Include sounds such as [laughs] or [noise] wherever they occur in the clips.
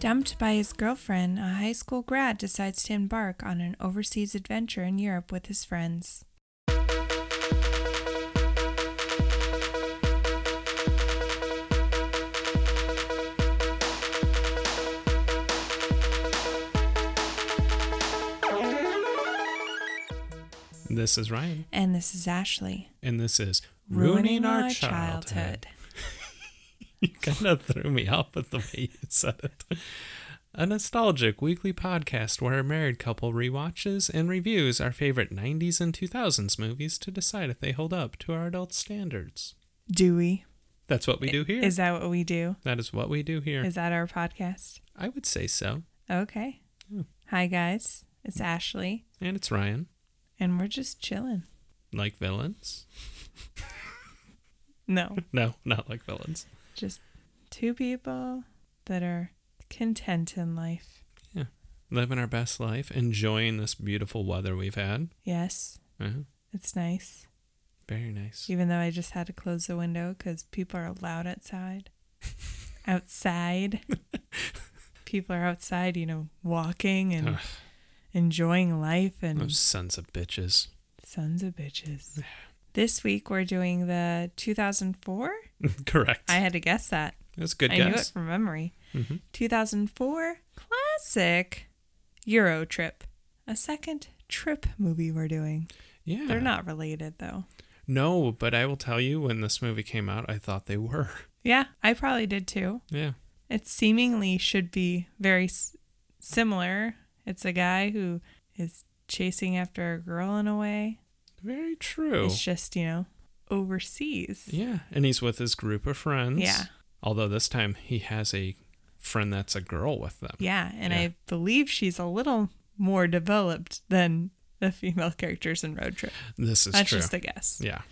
Dumped by his girlfriend, a high school grad decides to embark on an overseas adventure in Europe with his friends. This is Ryan, And this is Ashley. and this is Ruining Our Childhood. [laughs] you kind of threw me off with the way you said it. A nostalgic weekly podcast where a married couple rewatches and reviews our favorite 90s and 2000s movies to decide if they hold up to our adult standards. Do we? That's what we do here. Is that what we do? that is what we do here. Is that our podcast? I would say so. Okay. Hmm. Hi, guys. It's Ashley, And it's Ryan. and we're just chilling. Like villains? [laughs] No, [laughs] No, not like villains. Just two people that are content in life. Yeah. Living our best life, enjoying this beautiful weather we've had. Yes, Uh-huh. it's nice. Very nice. Even though I just had to close the window because people are loud outside. [laughs] outside. [laughs] people are outside, you know, walking and Ugh. enjoying life and Those sons of bitches. sons of bitches. This week we're doing the 2004. [laughs] Correct. I had to guess that. That's a good I knew it guess. from memory. Mhm. 2004 classic Euro Trip. A second trip movie we're doing. Yeah. They're not related though. No, but I will tell you, when this movie came out, I thought they were. [laughs] Yeah, I probably did too. Yeah. It seemingly should be very s- similar. It's a guy who is chasing after a girl in a way. Very true. It's just, you know, overseas. Yeah. And he's with his group of friends. Yeah. Although this time he has a friend that's a girl with them. Yeah, and Yeah. I believe she's a little more developed than the female characters in Road Trip. This is That's true. just a guess. yeah.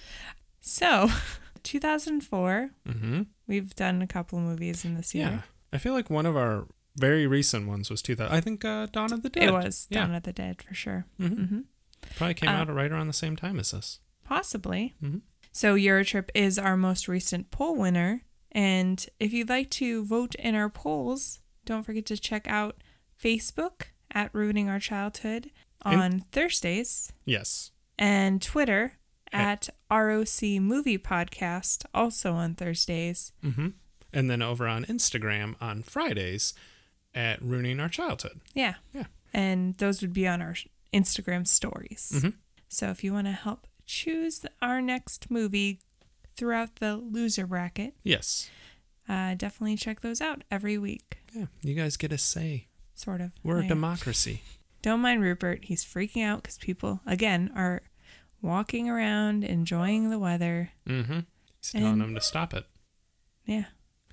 So, [laughs] 2004, Mm-hmm. we've done a couple of movies in this year. Yeah. I feel like one of our very recent ones was 2000. I think uh, Dawn of the Dead. It was Yeah. Dawn of the Dead for sure. Mhm. hmm Probably came Uh, out right around the same time as this. Possibly. Mhm. So, Eurotrip is our most recent poll winner. And if you'd like to vote in our polls, don't forget to check out Facebook at Ruining Our Childhood on Thursdays Yes. and Twitter At- at ROC Movie Podcast, also on Thursdays. Mm-hmm. And then over on Instagram on Fridays at Ruining Our Childhood. Yeah. Yeah. And those would be on our Instagram stories. Mhm. So if you want to help choose our next movie throughout the loser bracket, Yes. uh, definitely check those out every week. Yeah. You guys get a say. Sort of. We're a democracy. Don't mind Rupert. He's freaking out because people, again, are walking around enjoying the weather. Mm-hmm. He's telling them to stop it. Yeah.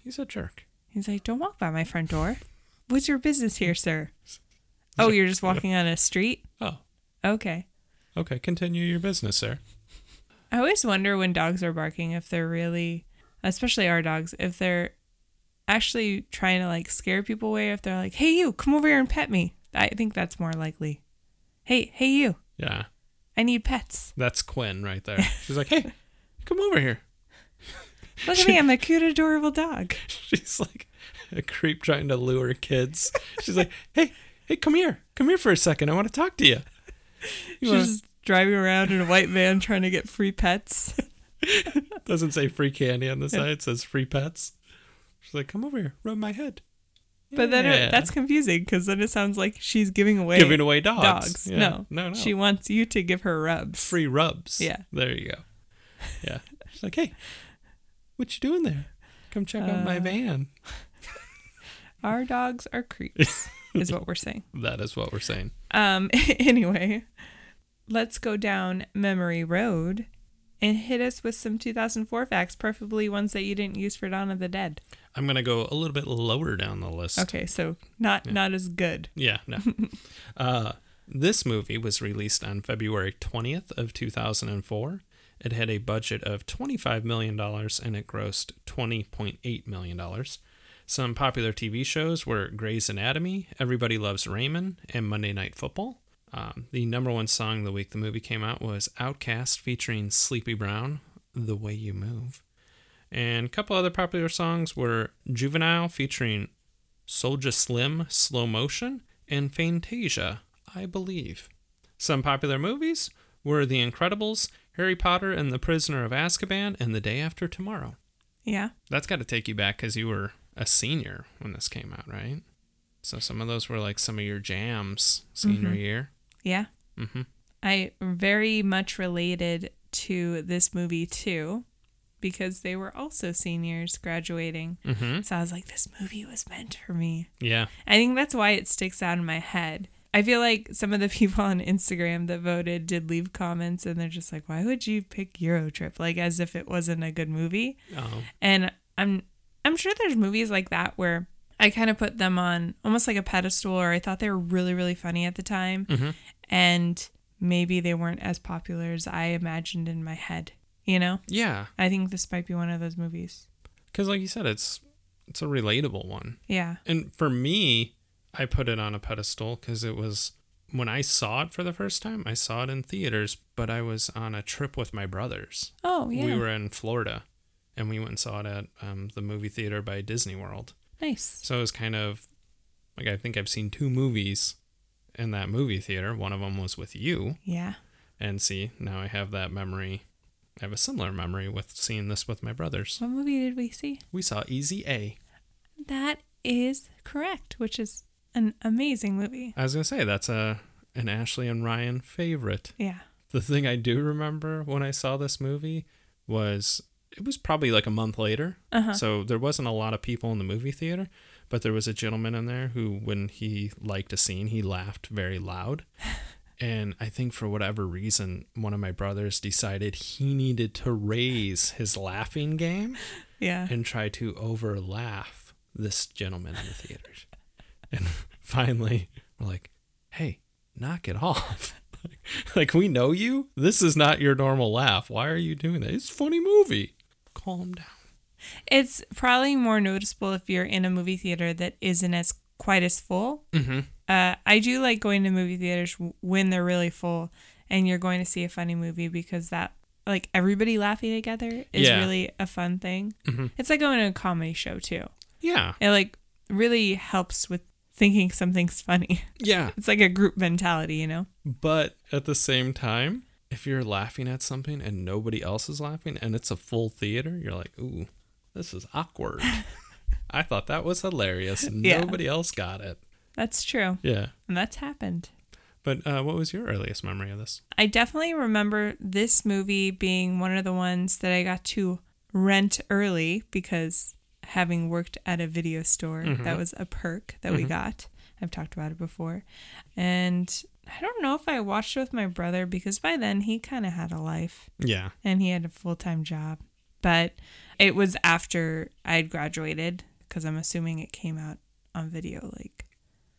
He's a jerk. He's like, don't walk by my front door. What's your business here, sir? [laughs] Oh, you're just walking on a street? Oh. Okay. Okay. Continue your business, sir. I always wonder when dogs are barking if they're really, especially our dogs, if they're actually trying to like scare people away. If they're like, "Hey, you, come over here and pet me," I think that's more likely. Hey, hey, you, Yeah. I need pets. That's Quinn right there. She's like, hey, come over here. [laughs] Look at me, I'm a cute, adorable dog. [laughs] She's like a creep trying to lure kids. She's like, hey, hey, come here. Come here for a second. I want to talk to you. [laughs] She's wanna- just driving around in a white van trying to get free pets. [laughs] Doesn't say free candy on the side. It says free pets. She's like, come over here. Rub my head. But then it, that's confusing because then it sounds like she's giving away giving away dogs. dogs. Yeah. No, no, no. She wants you to give her rubs. free rubs. Yeah. There you go. Yeah. She's like, hey, what you doing there? Come check out my Uh, van. [laughs] Our dogs are creeps, is what we're saying. [laughs] That is what we're saying. Um. [laughs] Anyway, let's go down memory road and hit us with some 2004 facts, preferably ones that you didn't use for Dawn of the Dead. I'm gonna go a little bit lower down the list. Okay, so not Yeah. not as good. Yeah, no. [laughs] uh, this movie was released on February 20th of 2004. It had a budget of $25 million and it grossed $20.8 million. Some popular TV shows were Grey's Anatomy, Everybody Loves Raymond, and Monday Night Football. Um, the number one song the week the movie came out was OutKast featuring Sleepy Brown, The Way You Move. And a couple other popular songs were Juvenile featuring Soulja Slim, Slow Motion, and Fantasia, I believe. Some popular movies were The Incredibles, Harry Potter and the Prisoner of Azkaban, and The Day After Tomorrow. Yeah. That's got to take you back because you were a senior when this came out, right? So some of those were like some of your jams senior year. Yeah. Mm-hmm. I very much related to this movie too because they were also seniors graduating. Mm-hmm. So I was like, this movie was meant for me. Yeah. I think that's why it sticks out in my head. I feel like some of the [laughs] people on Instagram that voted did leave comments and they're just like, why would you pick Euro Trip? Like as if it wasn't a good movie. Oh. And I'm I'm sure there's movies like that where I kind of put them on almost like a pedestal or I thought they were really, really funny at the time. Mm-hmm. And maybe they weren't as popular as I imagined in my head. You know? Yeah. I think this might be one of those movies. Because like you said, it's it's a relatable one. Yeah. And for me, I put it on a pedestal because it was when I saw it for the first time. I saw it in theaters, but I was on a trip with my brothers. Oh, yeah. We were in Florida, and we went and saw it at um, the movie theater by Disney World. nice. So it was kind of like I think I've seen two movies in that movie theater. One of them was with you, Yeah. and see now I have that memory. I have a similar memory with seeing this with my brothers. What movie did we see? We saw Easy A. That is correct, which is an amazing movie. I was gonna say that's a an Ashley and Ryan favorite. Yeah. The thing I do remember when I saw this movie was it was probably like a month later. Uh-huh. So there wasn't a lot of people in the movie theater, but there was a gentleman in there who, when he liked a scene, he laughed very loud. [laughs] And I think for whatever reason, one of my brothers decided he needed to raise his laughing game Yeah. and try to over laugh this gentleman in the theaters. [laughs] And finally, we're like, hey, knock it off. [laughs] like, we know you. This is not your normal laugh. Why are you doing that? It's a funny movie. Calm down. It's probably more noticeable if you're in a movie theater that isn't as quite as full. Mm-hmm. Uh, I do like going to movie theaters when they're really full and you're going to see a funny movie because that, like, everybody laughing together is Yeah. really a fun thing. Mhm. It's like going to a comedy show, too. Yeah. It, like, really helps with thinking something's funny. Yeah. It's like a group mentality, you know? But at the same time, if you're laughing at something and nobody else is laughing and it's a full theater, you're like, ooh, this is awkward. [laughs] I thought that was hilarious. Yeah. Nobody else got it. That's true. Yeah. And that's happened. But uh, what was your earliest memory of this? I definitely remember this movie being one of the ones that I got to rent early because having worked at a video store, that was a perk that we got. I've talked about it before. And I don't know if I watched it with my brother because by then he kind of had a life Yeah. and he had a full time job. But it was after I'd graduated because I'm assuming it came out on video. Like,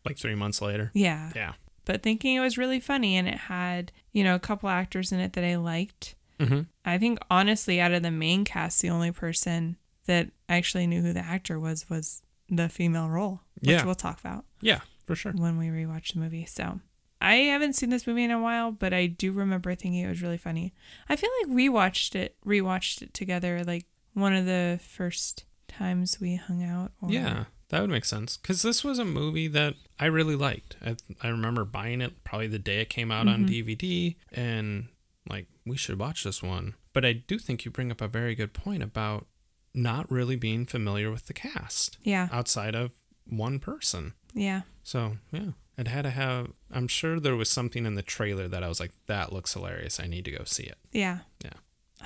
Like three months later. yeah Yeah. but thinking it was really funny and it had, you know, a couple actors in it that I liked. Mm-hmm. I think honestly, out of the main cast, the only person that actually knew who the actor was was the female role, which Yeah. we'll talk about Yeah, for sure. when we rewatch the movie. So I haven't seen this movie in a while, but I do remember thinking it was really funny. I feel like we watched it, rewatched it together, like one of the first times we hung out. Or, Yeah, that would make sense. Because this was a movie that I really liked. I, I remember buying it probably the day it came out on mm-hmm. DVD and like, we should watch this one. But I do think you bring up a very good point about not really being familiar with the cast yeah, outside of one person. yeah. So, yeah, it had to have, I'm sure there was something in the trailer that I was like, that looks hilarious. I need to go see it. Yeah. Yeah.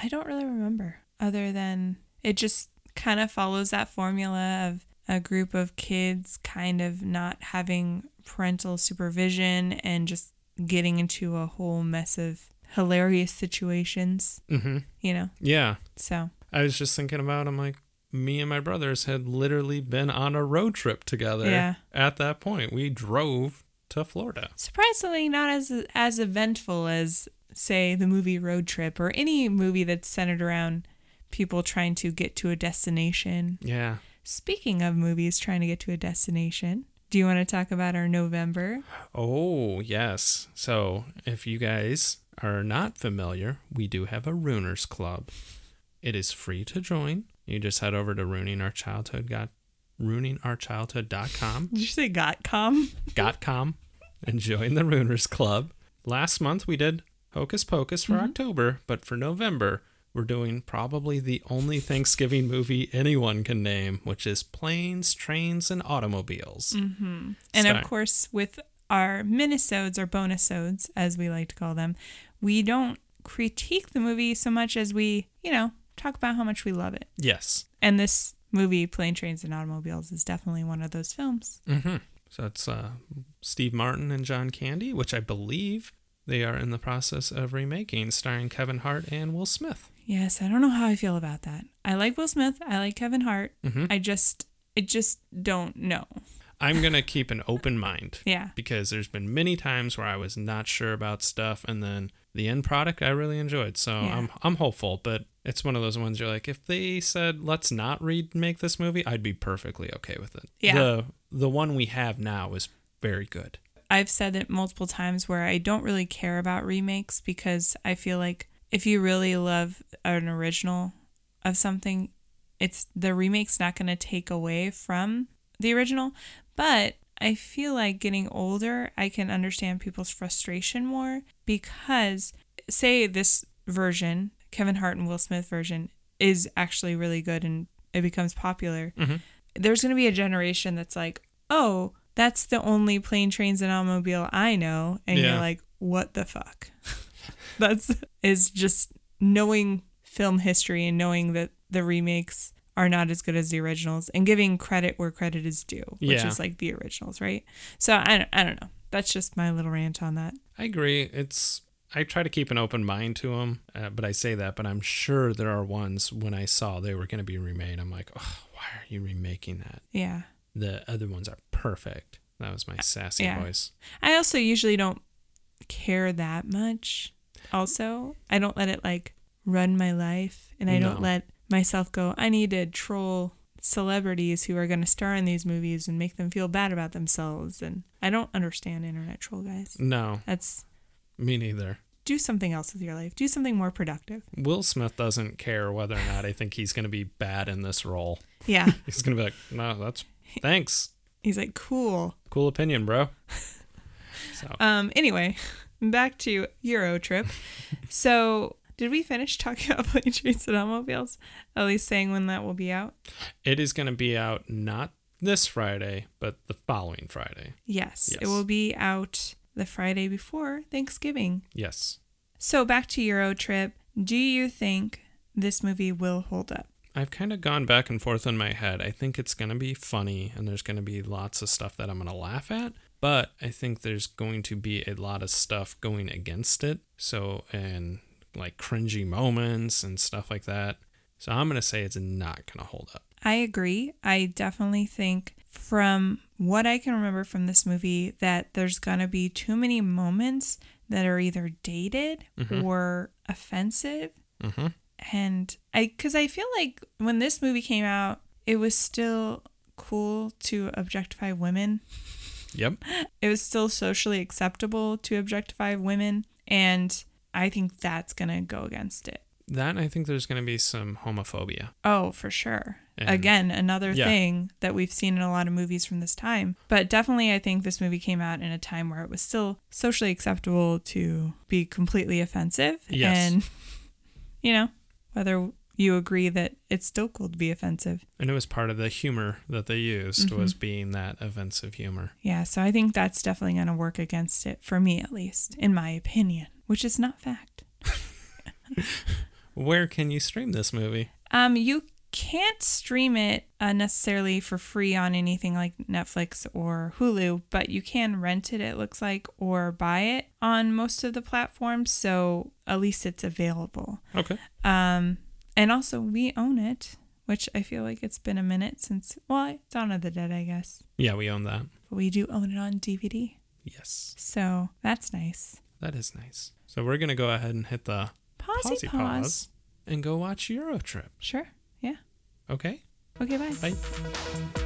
I don't really remember other than it just kind of follows that formula of a group of kids kind of not having parental supervision and just getting into a whole mess of hilarious situations, Mm-hmm. you know? Yeah. So, I was just thinking about, I'm like, me and my brothers had literally been on a road trip together Yeah. at that point. We drove to Florida. surprisingly not as as eventful as say the movie Road Trip or any movie that's centered around people trying to get to a destination Yeah. Speaking of movies trying to get to a destination, do you want to talk about our November? Oh, yes. So, if you guys are not familiar, we do have a Ruiners Club. It is free to join. you just head over to ruiningourchildhood got ruiningourchildhood.com Did you say got com? Got com and join the Ruiners Club. Last month we did Hocus Pocus for mm-hmm. October, but for November we're doing probably the only Thanksgiving movie anyone can name, which is Planes, Trains, and Automobiles. Mm-hmm. And Sorry. of course, with our minisodes or bonisodes, as we like to call them, we don't critique the movie so much as we, you know, talk about how much we love it. Yes. And this movie, Plane, Trains, and Automobiles, is definitely one of those films. Mm-hmm. So it's uh, Steve Martin and John Candy, which I believe they are in the process of remaking, starring Kevin Hart and Will Smith. Yes, I don't know how I feel about that. I like Will Smith. I like Kevin Hart. Mhm. I just, I just don't know. I'm gonna keep an open mind. [laughs] Yeah. because there's been many times where I was not sure about stuff and then the end product I really enjoyed. So Yeah. I'm I'm hopeful, but it's one of those ones you're like if they said let's not remake this movie, I'd be perfectly okay with it. Yeah. The the one we have now is very good. I've said it multiple times where I don't really care about remakes because I feel like if you really love an original of something, it's the remake's not going to take away from the original. But I feel like getting older, I can understand people's frustration more because, say, this version, Kevin Hart and Will Smith version, is actually really good and it becomes popular. Mhm. There's going to be a generation that's like, oh, that's the only plane, trains, and automobile I know. And Yeah. you're like, what the fuck? [laughs] that's is just knowing film history and knowing that the remakes are not as good as the originals and giving credit where credit is due, which Yeah. is like the originals, right? So I don't, I don't know. That's just my little rant on that. I agree. It's I try to keep an open mind to them, uh, but I say that, but I'm sure there are ones when I saw they were going to be remade. I'm like, oh, why are you remaking that? Yeah. The other ones are perfect. That was my sassy Yeah. voice. I also usually don't care that much. Also, I don't let it like run my life and I No. don't let myself go, I need to troll celebrities who are going to star in these movies and make them feel bad about themselves. And I don't understand internet troll guys. No, That's me neither. do something else with your life. Do something more productive. Will Smith doesn't care whether or not I think he's going to be bad in this role. Yeah. [laughs] He's going to be like, no, that's thanks. He's like, cool. Cool opinion, bro. [laughs] So, Um, anyway, back to Euro trip. so, did we finish talking [laughs] about plane trains and automobiles? At least saying when that will be out. it is going to be out not this Friday, but the following Friday. Yes, it will be out the Friday before Thanksgiving. Yes. So, back to Euro trip. Do you think this movie will hold up? I've kind of gone back and forth in my head. I think it's going to be funny and there's going to be lots of stuff that I'm going to laugh at, but I think there's going to be a lot of stuff going against it. So, and like cringy moments and stuff like that. So, I'm going to say it's not going to hold up. I agree. I definitely think from what I can remember from this movie that there's going to be too many moments that are either dated or offensive. Mm-hmm. And I cuz I feel like when this movie came out, it was still cool to objectify women. Yep. [laughs] It was still socially acceptable to objectify women and I think that's going to go against it. That I think there's going to be some homophobia. Oh, for sure. And- Again, another Yeah. thing that we've seen in a lot of movies from this time. But definitely, I think this movie came out in a time where it was still socially acceptable to be completely offensive. Yes. And, [laughs] you know, whether you agree that it's still cool to be offensive. And it was part of the humor that they used was being that offensive humor. Yeah. So I think that's definitely going to work against it, for me at least, in my opinion, which is not fact. [laughs] Where can you stream this movie? Um, you can't stream it uh, necessarily for free on anything like Netflix or Hulu, but you can rent it. It looks like or buy it on most of the platforms. So at least it's available. Okay. Um, and also we own it, which I feel like it's been a minute since. Well, Dawn of the Dead, I guess, Yeah, we own that. but we do own it on DVD. Yes. So that's nice. That is nice. So we're going to go ahead and hit the pause. pause and go watch Euro Trip. Sure. Yeah. Okay? Okay. Bye. Bye.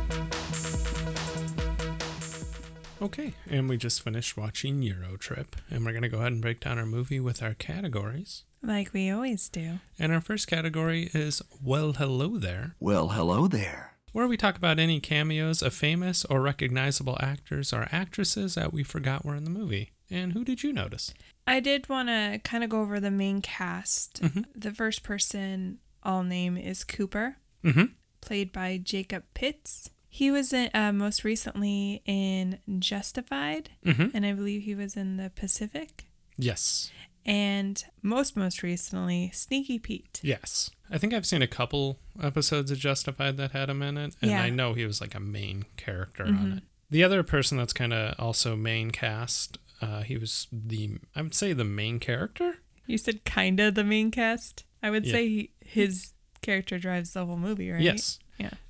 Okay, and we just finished watching Euro Trip, and we're going to go ahead and break down our movie with our categories. Like we always do. And our first category is Well Hello There, Well, hello there. where we talk about any cameos of famous or recognizable actors or actresses that we forgot were in the movie. And who did you notice? I did want to kind of go over the main cast. Mhm. The first person I'll name is Cooper, Mm-hmm. played by Jacob Pitts. He was in, uh, most recently in Justified, Mm-hmm. and I believe he was in the Pacific. Yes. And most, most recently, Sneaky Pete. Yes. I think I've seen a couple episodes of Justified that had him in it, and Yeah. I know he was like a main character Mhm. on it. The other person that's kind of also main cast, uh, he was the, I would say the main character. You said kind of the main cast. I would Yeah. say he, his character drives the whole movie, right? Yes.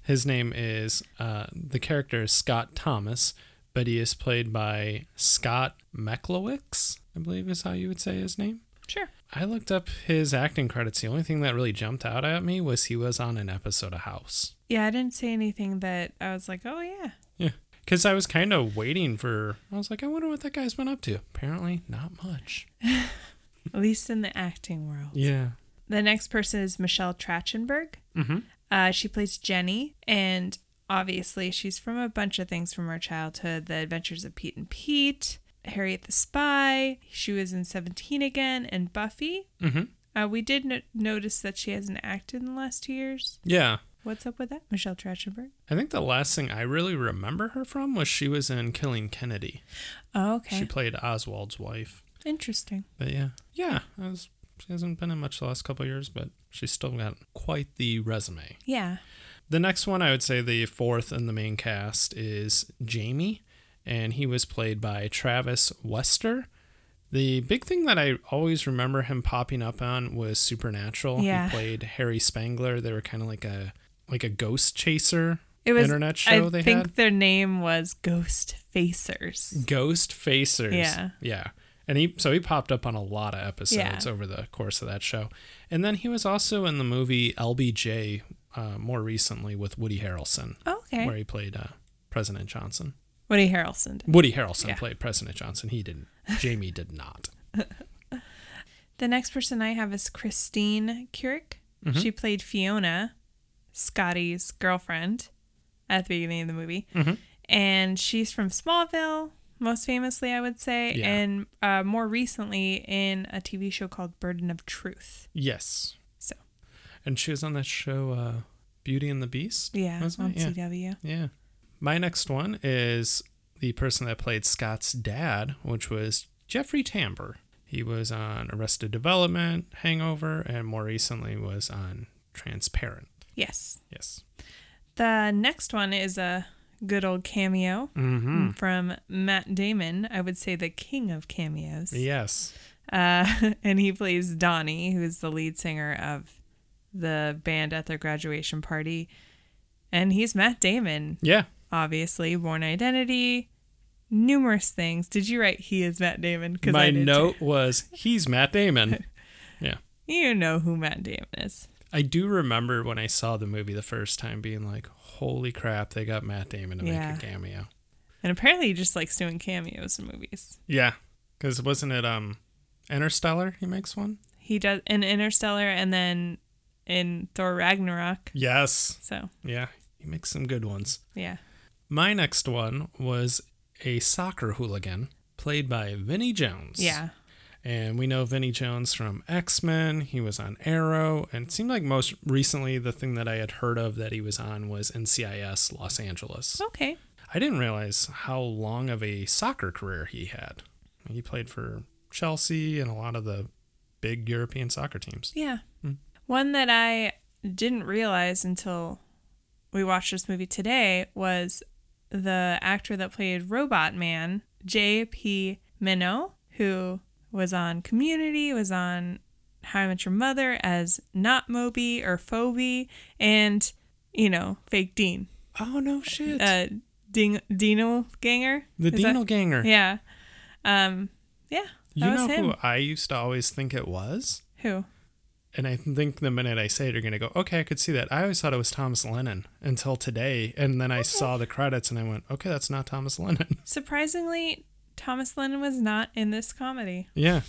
His name is, uh, the character is Scott Thomas, but he is played by Scott Mechlowicz, I believe is how you would say his name. Sure. I looked up his acting credits. The only thing that really jumped out at me was he was on an episode of House. Yeah, I didn't say anything that I was like, oh, yeah. Yeah. Because I was kind of waiting for, I was like, I wonder what that guy's been up to. Apparently, not much. [laughs] At least in the acting world. Yeah. The next person is Michelle Trachtenberg. Mm-hmm. Uh, she plays Jenny, and obviously she's from a bunch of things from our childhood The Adventures of Pete and Pete, Harriet the Spy. She was in 17 again, and Buffy. Mm-hmm. Uh, we did no- notice that she hasn't acted in the last two years. Yeah. What's up with that? Michelle Trachtenberg. I think the last thing I really remember her from was she was in Killing Kennedy. Oh, okay. She played Oswald's wife. Interesting. But yeah, yeah, I was, she hasn't been in much the last couple of years, but she's still got quite the resume. Yeah. The next one, I would say the fourth in the main cast is Jamie, and he was played by Travis Wester. The big thing that I always remember him popping up on was Supernatural. Yeah. He played Harry Spangler. They were kind of like a like a ghost chaser It was internet show I they think had. their name was Ghost Facers. Ghost Facers. Yeah. Yeah. And he so he popped up on a lot of episodes Yeah. over the course of that show. And then he was also in the movie LBJ uh, more recently with Woody Harrelson, Okay. where he played uh, President Johnson. Woody Harrelson. Woody Harrelson Yeah. played President Johnson. He didn't. Jamie did not. [laughs] [laughs] The next person I have is Kristin Kreuk. Mhm. She played Fiona, Scotty's girlfriend, at the beginning of the movie. Mhm. And she's from Smallville, most famously, I would say, Yeah. and uh, more recently in a TV show called Burden of Truth. Yes. So, And she was on that show uh, Beauty and the Beast. yeah, on? Yeah. CW. Yeah. My next one is the person that played Scott's dad, which was Jeffrey Tambor. He was on Arrested Development, Hangover, and more recently was on Transparent. Yes. Yes. The next one is a good old cameo Mm-hmm. from Matt Damon. I would say the king of cameos. Yes. Uh, [laughs] and he plays Donnie, who's the lead singer of the band at their graduation party. And he's Matt Damon, Yeah. obviously. Born Identity, numerous things. Did you write he is Matt Damon? 'Cause My note was he's Matt Damon. [laughs] yeah. You know who Matt Damon is. I do remember when I saw the movie the first time being like, holy crap, they got Matt Damon to Yeah. make a cameo. And apparently he just likes doing cameos in movies. Yeah. Because wasn't it um Interstellar he makes one? He does in Interstellar and then in Thor Ragnarok. Yes. So, Yeah. He makes some good ones. yeah. My next one was a soccer hooligan played by Vinnie Jones. Yeah. And we know Vinnie Jones from X Men. He was on Arrow. And it seemed like most recently, the thing that I had heard of that he was on was NCIS Los Angeles. Okay. I didn't realize how long of a soccer career he had. He played for Chelsea and a lot of the big European soccer teams. Yeah. Hmm. One that I didn't realize until we watched this movie today was the actor that played Robot Man, J.P. Manoux, who was on Community, was on How I Met Your Mother as not Moby or Phoebe, and, you know, Fake Dean. Oh, no shit. Uh, Ding- Dino Ganger? the Is that- Dino Ganger. Yeah. Um, yeah. you was know who I used to always think it was? Who? And I think the minute I say it, you're going to go, okay, I could see that. I always thought it was Thomas Lennon until today. And then I saw the credits and I went, okay, that's not Thomas Lennon. [laughs] Surprisingly, Thomas Lennon was not in this comedy. yeah.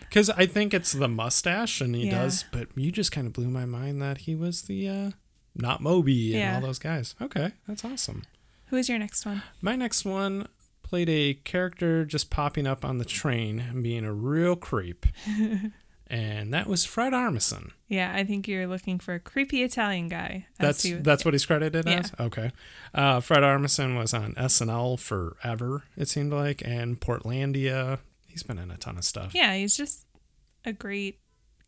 Because I think it's the mustache, and he Yeah. does. But you just kind of blew my mind that he was the uh, not Moby and Yeah. all those guys. Okay, that's awesome. Who is your next one? My next one played a character just popping up on the train and being a real creep, [laughs] and that was Fred Armisen. Yeah, I think you're looking for a creepy Italian guy. That's he- that's what he's credited Yeah. as. Okay, uh, Fred Armisen was on SNL forever. It seemed like, and Portlandia. He's been in a ton of stuff. Yeah, he's just a great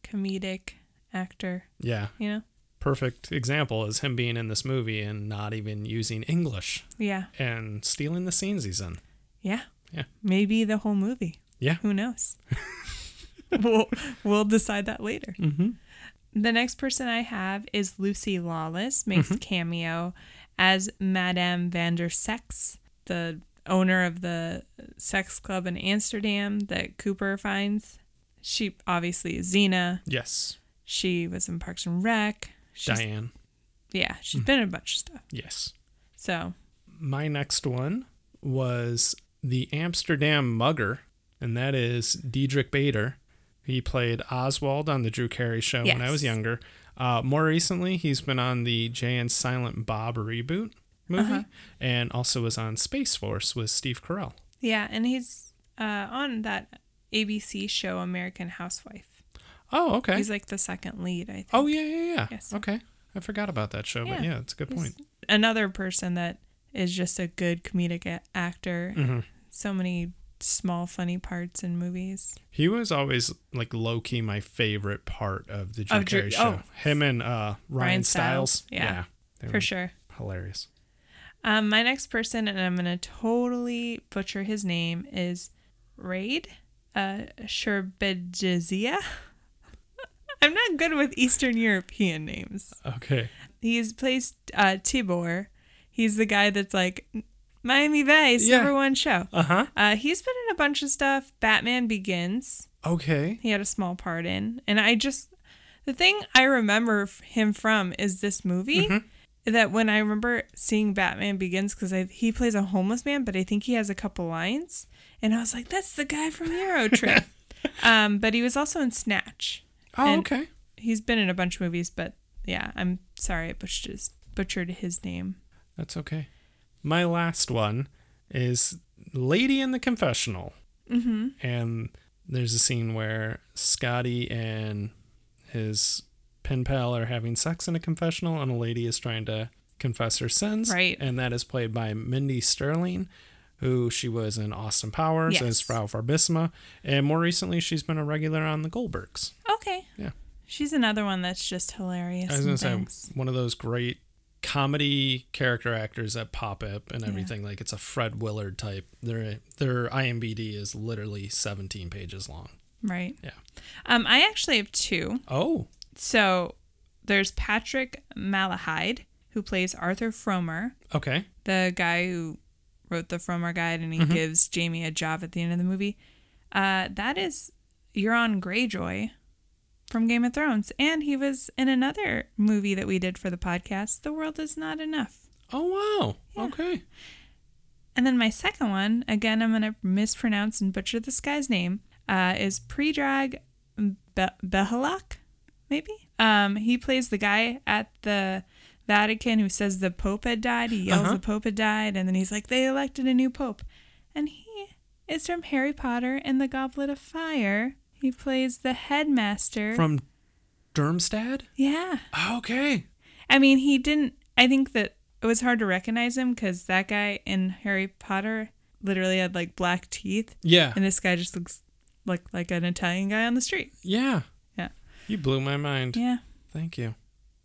comedic actor. yeah. You know? perfect example is him being in this movie and not even using English Yeah, and stealing the scenes he's in. yeah, Yeah. Maybe the whole movie. Yeah. Who knows? [laughs] [laughs] we'll we'll decide that later. Mm-hmm. The next person I have is Lucy Lawless, makes Mm-hmm. cameo as Madame van der Sex, the owner of the sex club in Amsterdam that Cooper finds. She obviously is Xena. Yes. She was in Parks and Rec. She's, Diane. Yeah, she's Mm. been in a bunch of stuff. Yes. So, My next one was the Amsterdam Mugger, and that is Diedrich Bader. He played Oswald on the Drew Carey show when I was younger. Uh, more recently, he's been on the Jay and Silent Bob reboot movie, Uh-huh. and also was on Space Force with Steve Carell. yeah, and he's uh, on that ABC show American Housewife. Oh, okay. He's like the second lead, I think. oh, yeah, yeah, yeah. Yes. Okay. I forgot about that show, but Yeah. yeah, it's a good He's point. Another person that is just a good comedic actor. hmm So many small funny parts in movies. He was always like low key my favorite part of the Drew Of Drew- show. oh. Him and uh, Ryan, Ryan Stiles. Stiles, yeah, they For sure. hilarious. Um, my next person, and I'm gonna totally butcher his name, is Raid uh. [laughs] I'm not good with Eastern European names. Okay. He's plays uh, Tibor. He's the guy that's like Miami Vice, Yeah. number one show. Uh huh. Uh, he's been in a bunch of stuff. Batman Begins. Okay. He had a small part in, and I just the thing I remember him from is this movie. That when I remember seeing Batman Begins, because he plays a homeless man, but I think he has a couple lines, and I was like, "That's the guy from Euro [laughs] Trip." um, but he was also in Snatch. Oh, And- okay. He's been in a bunch of movies, but yeah, I'm sorry I butchered his, butchered his name. That's okay. My last one is Lady in the Confessional. Mm-hmm. And there's a scene where Scotty and his pen pal are having sex in a confessional, and a lady is trying to confess her sins. Right. And that is played by Mindy Sterling, who she was in Austin Powers Yes. as Frau Farbissina. And more recently, she's been a regular on The Goldbergs. Okay. Yeah. She's another one that's just hilarious. I was going to say, one of those great comedy character actors that pop up and Yeah. everything. Like it's a Fred Willard type. Their their IMBD is literally 17 pages long. Right. Yeah. Um, I actually have two. Oh, So there's Patrick Malahide, who plays Arthur Frommer, okay. the guy who wrote the Frommer Guide, and he Mm-hmm. gives Jamie a job at the end of the movie. Uh, that is Euron Greyjoy from Game of Thrones, and he was in another movie that we did for the podcast, The World Is Not Enough. Oh wow. Yeah. Okay. And then my second one, again, I'm going to mispronounce and butcher this guy's name, uh, is Predrag Be- Behalak, maybe? Um, he plays the guy at the Vatican who says the Pope had died. He yells Uh-huh. the Pope had died, and then he's like, they elected a new Pope. And he is from Harry Potter and the Goblet of Fire. He plays the headmaster. From Dermstad? yeah. Okay. I mean, he didn't. I think that it was hard to recognize him because that guy in Harry Potter literally had like black teeth, Yeah. and this guy just looks like like an Italian guy on the street. Yeah. Yeah. You blew my mind. Yeah, Thank you.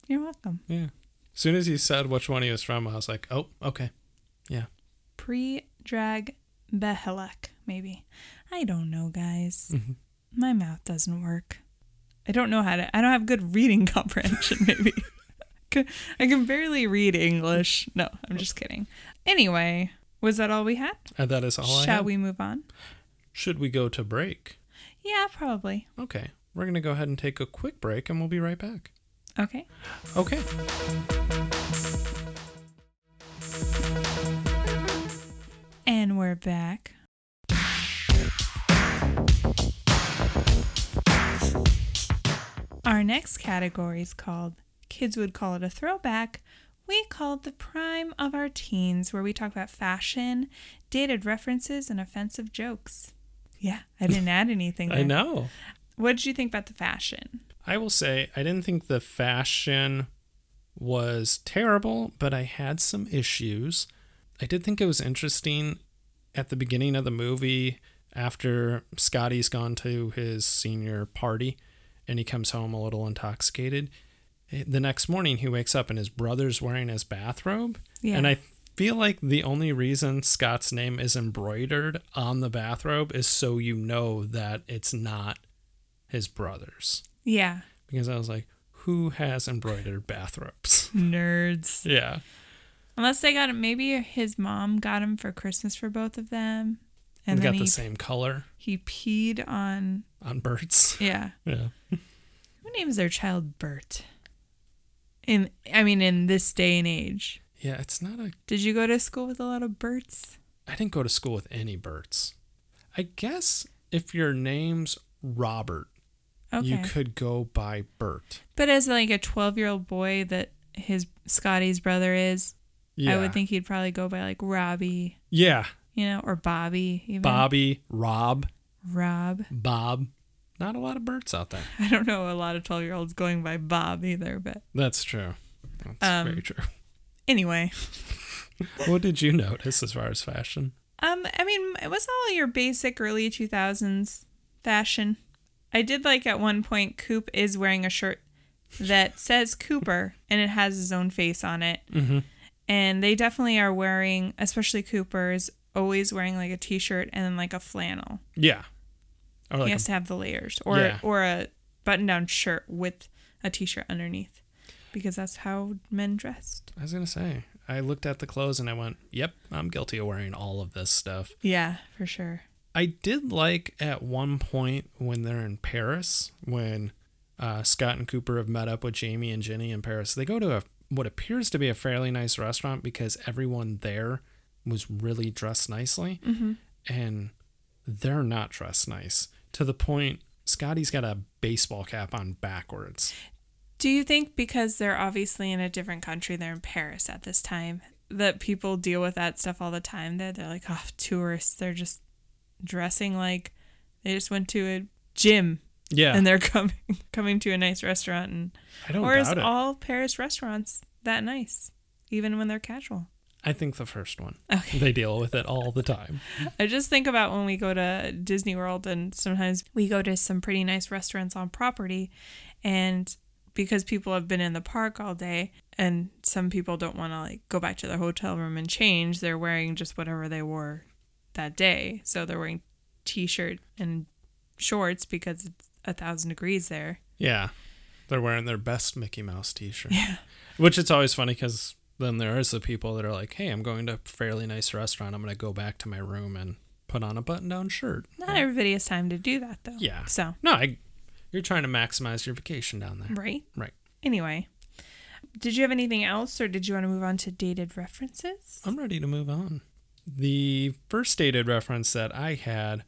you're welcome. Yeah. As soon as he said which one he was from, I was like, oh, okay. Yeah. Pre-drag Behelek, maybe. I don't know, guys. Mhm. My mouth doesn't work. I don't know how to. I don't have good reading [laughs] comprehension. Maybe I can barely read English. No, I'm just kidding. Anyway, was that all we had? And that is all I Shall we move on? Should we go to break? Yeah, probably. Okay. We're going to go ahead and take a quick break and we'll be right back. Okay. Okay. And we're back. Next category is called Kids Would Call It a Throwback. We call it the prime of our teens, where we talk about fashion, dated references, and offensive jokes. Yeah, I [laughs] didn't add anything. I know. What did you think about the fashion? I will say I didn't think the fashion was terrible, but I had some issues. I did think it was interesting at the beginning of the movie after Scotty's gone to his senior party and he comes home a little intoxicated. eh, The next morning he wakes up and his brother's wearing his bathrobe. Yeah. And I feel like the only reason Scott's name is embroidered on the bathrobe is so you know that it's not his brother's. Yeah, Because I was like, who has embroidered bathrobes? [laughs] nerds. Yeah. Unless they got him, maybe his mom got him for Christmas for both of them, And got the he same color he peed on. on Bert's. [laughs] Yeah, Yeah. who names their child Bert? In I mean, in this day and age, Yeah, it's not a did you go to school with a lot of Berts? I didn't go to school with any Berts. I guess if your name's Robert, Okay, you could go by Bert. but as like a twelve-year-old boy that his Scotty's brother is, Yeah. I would think he'd probably go by like Robbie, Yeah. You know, or Bobby, even Bobby, Rob, Rob. Bob. Not a lot of Berts out there. [laughs] I don't know a lot of twelve-year-olds going by Bob either, but That's true. That's Um, very true. anyway. [laughs] What did you notice as far as fashion? Um, I mean, it was all your basic early 2000s fashion. I did like at one point, Coop is wearing a shirt that [laughs] says Cooper and it has his own face on it. Mm-hmm. And they definitely are wearing, especially Cooper's, always wearing like a t shirt and then like a flannel. Yeah. Or he has a, to have the layers or, Yeah. or a button down shirt with a t shirt underneath because that's how men dressed. I was gonna say. I looked at the clothes and I went, "Yep, I'm guilty of wearing all of this stuff." Yeah, for sure. I did like at one point when they're in Paris, when uh, Scott and Cooper have met up with Jamie and Jenny in Paris. They go to a what appears to be a fairly nice restaurant because everyone there was really dressed nicely, Mm-hmm. and they're not dressed nice to the point. Scotty's got a baseball cap on backwards. Do you think because they're obviously in a different country, they're in Paris at this time, that people deal with that stuff all the time? There, they're like, oh, tourists. They're just dressing like they just went to a gym Yeah, and they're [laughs] coming coming to a nice restaurant. And I don't know. or is it. all Paris restaurants that nice, even when they're casual? I think the first one. Okay. They deal with it all the time. [laughs] I just think about when we go to Disney World and sometimes we go to some pretty nice restaurants on property and because people have been in the park all day and some people don't want to like go back to their hotel room and change, they're wearing just whatever they wore that day. So they're wearing t-shirt and shorts because it's a thousand degrees there. Yeah. They're wearing their best Mickey Mouse t shirt. Yeah. Which it's always funny because then there is the people that are like, hey, I'm going to a fairly nice restaurant. I'm going to go back to my room and put on a button down shirt. Not everybody has time to do that though. Yeah. So, No, I, you're trying to maximize your vacation down there. right? Right. Anyway, did you have anything else or did you want to move on to dated references? I'm ready to move on. The first dated reference that I had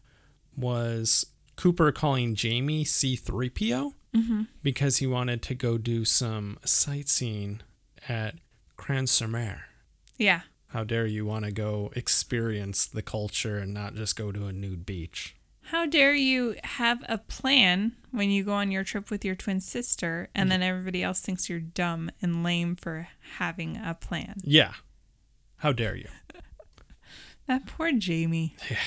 was Cooper calling Jamie C3PO Mm-hmm. because he wanted to go do some sightseeing at Cran-sur-Mer. Yeah. How dare you want to go experience the culture and not just go to a nude beach? How dare you have a plan when you go on your trip with your twin sister and mm-hmm. then everybody else thinks you're dumb and lame for having a plan? Yeah. How dare you? [laughs] That poor Jamie. Yeah.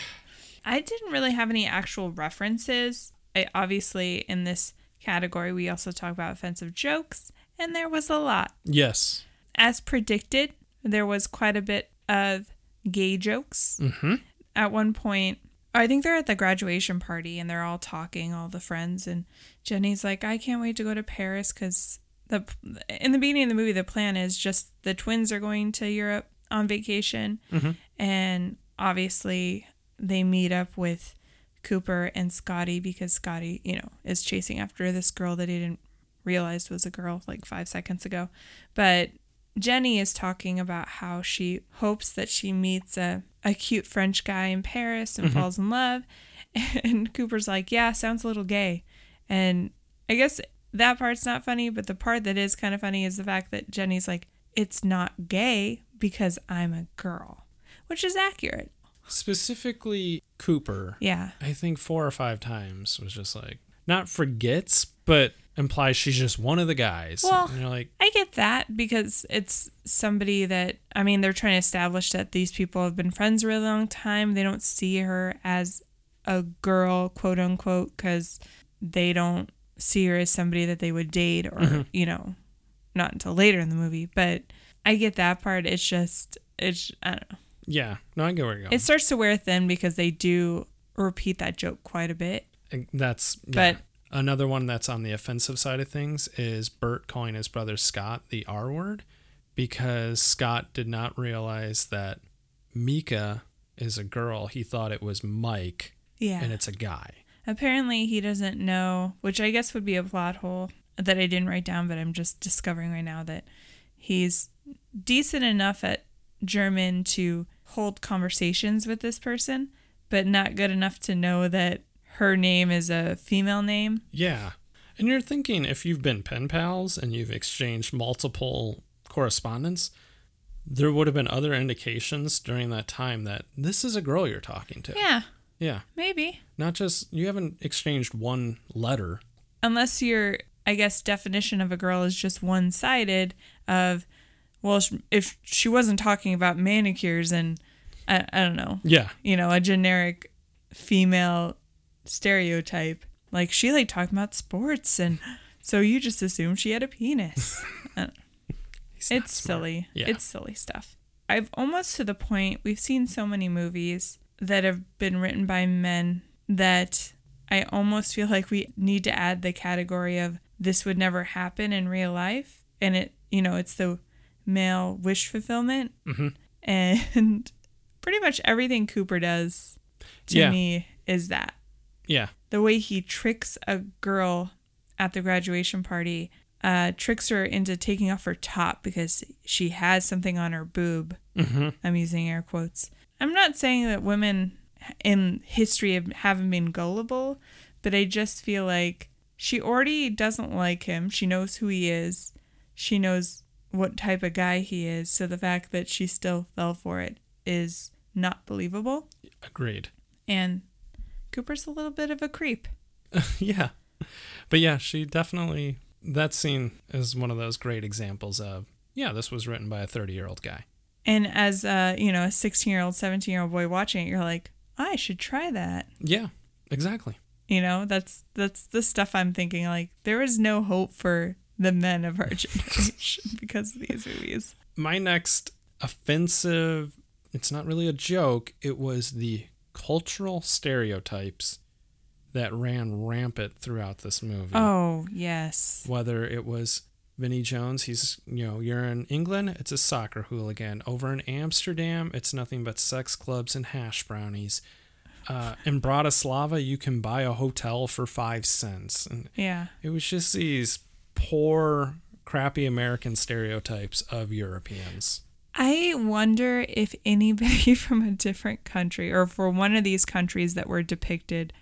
I didn't really have any actual references. I, obviously, in this category, we also talk about offensive jokes, and there was a lot. Yes. As predicted, there was quite a bit of gay jokes. Mm-hmm. at one point I think they're at the graduation party and they're all talking, all the friends, and Jenny's like, "I can't wait to go to Paris because the in the beginning of the movie, the plan is just the twins are going to Europe on vacation, Mhm. and obviously they meet up with Cooper and Scotty because Scotty, you know, is chasing after this girl that he didn't realize was a girl like five seconds ago, but Jenny is talking about how she hopes that she meets a, a cute French guy in Paris and mm-hmm. falls in love. [laughs] And Cooper's like, Yeah, sounds a little gay. And I guess that part's not funny, but the part that is kind of funny is the fact that Jenny's like, it's not gay because I'm a girl, which is accurate. Specifically, Cooper, Yeah. I think four or five times was just like, not forgets, but implies she's just one of the guys. Well- and you're like, I get that because it's somebody that I mean they're trying to establish that these people have been friends a really long time. They don't see her as a girl, quote unquote, because they don't see her as somebody that they would date or mm-hmm. you know, not until later in the movie. But I get that part. It's just it's I don't know. yeah, no, I get where you're going. It starts to wear thin because they do repeat that joke quite a bit. That's yeah. But- another one that's on the offensive side of things is Bert calling his brother Scott the R word because Scott did not realize that Mieke is a girl. He thought it was Mike Yeah. and it's a guy. Apparently, he doesn't know, which I guess would be a plot hole that I didn't write down, but I'm just discovering right now that he's decent enough at German to hold conversations with this person, but not good enough to know that her name is a female name. Yeah. And you're thinking if you've been pen pals and you've exchanged multiple correspondence, there would have been other indications during that time that this is a girl you're talking to. Yeah, Yeah. maybe. Not just, you haven't exchanged one letter. Unless your, I guess, definition of a girl is just one sided, of, well, if she wasn't talking about manicures and, I, I don't know, Yeah. you know, a generic female stereotype. Like she like talking about sports and so you just assume she had a penis. [laughs] Uh, it's silly. Yeah. It's silly stuff. I've almost to the point we've seen so many movies that have been written by men that I almost feel like we need to add the category of this would never happen in real life and it you know it's the male wish fulfillment Mhm. and [laughs] pretty much everything Cooper does to Yeah. me is that Yeah. the way he tricks a girl at the graduation party uh, tricks her into taking off her top because she has something on her boob. Mm-hmm. I'm using air quotes. I'm not saying that women in history have, haven't been gullible, but I just feel like she already doesn't like him. She knows who he is. She knows what type of guy he is. So the fact that she still fell for it is not believable. Agreed. And Cooper's a little bit of a creep. [laughs] yeah. But yeah, she definitely, that scene is one of those great examples of, yeah, this was written by a 30 year old guy. And as uh, you know, a 16 year old, 17 year old boy watching it, you're like, I should try that. Yeah, exactly. You know, that's that's the stuff I'm thinking. Like, there is no hope for the men of our [laughs] generation [laughs] because of these movies. My next offensive, it's not really a joke, it was the cultural stereotypes that ran rampant throughout this movie. Oh yes, Whether it was Vinnie Jones, he's, you know, you're in England, it's a soccer hooligan. Over in Amsterdam, it's nothing but sex clubs and hash brownies. Uh, in Bratislava, you can buy a hotel for five cents. And yeah. it was just these poor, crappy American stereotypes of Europeans. I wonder if anybody [laughs] from a different country or for one of these countries that were depicted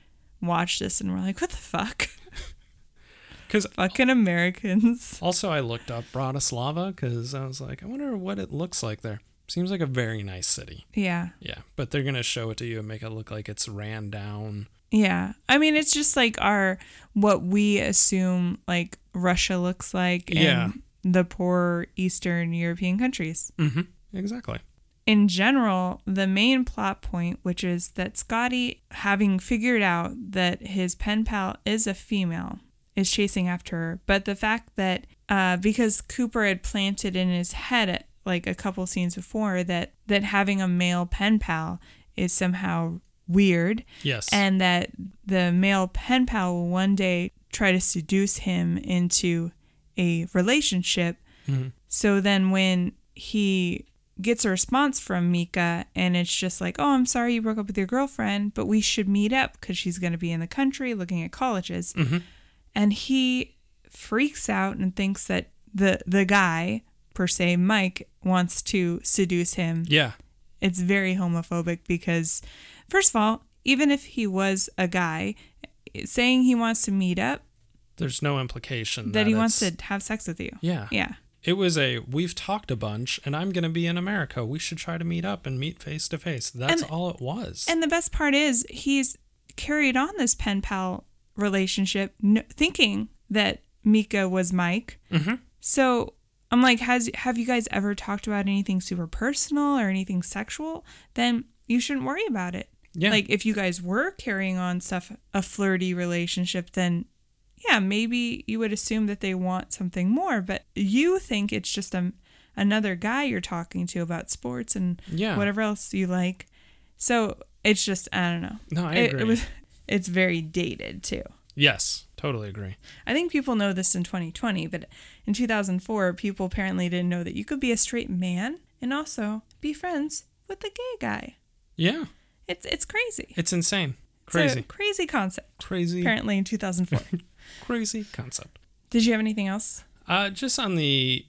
watched this and were like, "What the fuck, [laughs] Because fucking Americans." [laughs] also, I looked up Bratislava because I was like, I wonder what it looks like there. Seems like a very nice city. Yeah. Yeah, but they're gonna show it to you and make it look like it's ran down. Yeah. I mean, it's just like our what we assume like Russia looks like in Yeah. The poor Eastern European countries. Mm-hmm. Exactly. In general, the main plot point, which is that Scotty, having figured out that his pen pal is a female, is chasing after her. But the fact that uh, because Cooper had planted in his head like a couple scenes before that that having a male pen pal is somehow weird Yes. and that the male pen pal will one day try to seduce him into a relationship. Mhm. So then when he gets a response from Mieke and it's just like, "Oh, I'm sorry you broke up with your girlfriend, but we should meet up cuz she's going to be in the country looking at colleges." Mhm. And he freaks out and thinks that the the guy per se Mike wants to seduce him yeah. it's very homophobic because first of all even if he was a guy saying he wants to meet up There's no implication that he wants to have sex with you. Yeah. Yeah. It was a we've talked a bunch and I'm going to be in America. We should try to meet up and meet face to face. That's And- all it was. And the best part is he's carried on this pen pal relationship, n- thinking that Mieke was Mike. Mhm. So I'm like, has have you guys ever talked about anything super personal or anything sexual? Then you shouldn't worry about it. yeah. Like if you guys were carrying on stuff, a flirty relationship, then yeah, maybe you would assume that they want something more. But you think it's just a, another guy you're talking to about sports and yeah. whatever else you like. So it's just I don't know. No, I It, agree. it was it's very dated too. yes, totally agree. I think people know this in 2020, but in 2004, people apparently didn't know that you could be a straight man and also be friends with a gay guy. Yeah. It's it's crazy. It's insane. It's a Crazy. crazy concept. Crazy. Apparently in 2004. [laughs] Crazy concept. Did you have anything else? Uh, just on the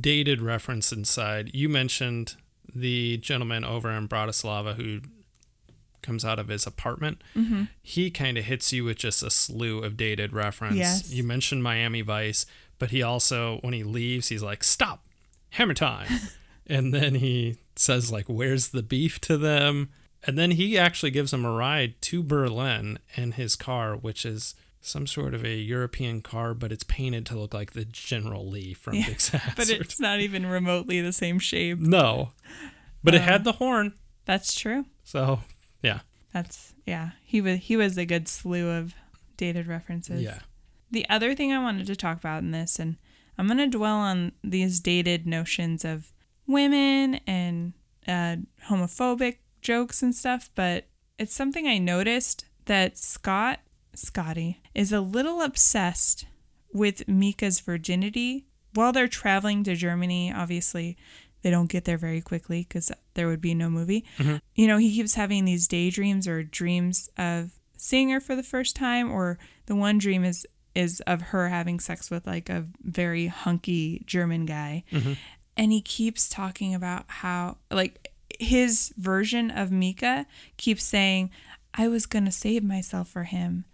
dated reference inside, you mentioned the gentleman over in Bratislava who comes out of his apartment. Mm-hmm. He kind of hits you with just a slew of dated reference. Yes. You mentioned Miami Vice, but he also, when he leaves, he's like, "Stop, hammer time," [laughs] and then he says like, "Where's the beef?" to them, and then he actually gives him a ride to Berlin in his car, which is some sort of a European car, but it's painted to look like the General Lee from Yeah, Big Hazard. [laughs] But it's not even remotely the same shape. no, but it Uh, had the horn, That's true. so yeah, That's yeah. He was he was a good slew of dated references. yeah, The other thing I wanted to talk about in this, and I'm going to dwell on these dated notions of women and uh, homophobic jokes and stuff, but it's something I noticed that Scott, Scotty, is a little obsessed with Mieke's virginity while they're traveling to Germany. Obviously, they don't get there very quickly because there would be no movie. Mm-hmm. You know, he keeps having these daydreams or dreams of seeing her for the first time, or the one dream is is of her having sex with like a very hunky German guy. Mm-hmm. And he keeps talking about how like his version of Mieke keeps saying, I was gonna save myself for him.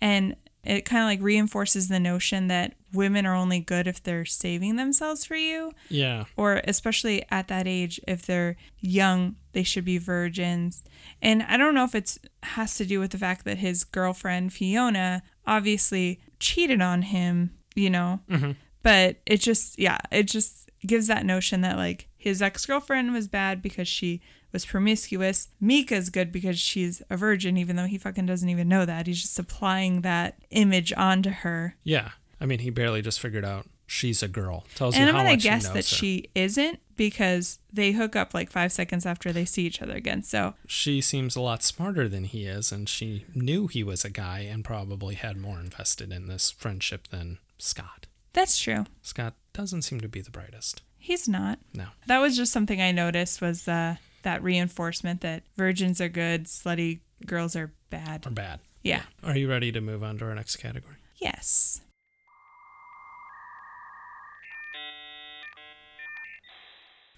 And it kind of like reinforces the notion that women are only good if they're saving themselves for you. Yeah, or especially at that age if they're young they should be virgins. And i don't know if it's has to do with the fact that his girlfriend fiona obviously cheated on him you know? Mm-hmm. But it just yeah it just gives that notion that like his ex-girlfriend was bad because she was promiscuous mieke's good because she's a virgin even though he fucking doesn't even know that he's just applying that image onto her yeah. I mean, he barely just figured out she's a girl. Tells and you I'm how gonna much guess knows that her. she isn't because they hook up like five seconds after they see each other again. So she seems a lot smarter than he is, and she knew he was a guy and probably had more invested in this friendship than Scott. that's true. Scott doesn't seem to be the brightest. He's not. No. That was just something I noticed was uh, that reinforcement that virgins are good, slutty girls are bad. Or bad. Yeah. Are you ready to move on to our next category? Yes.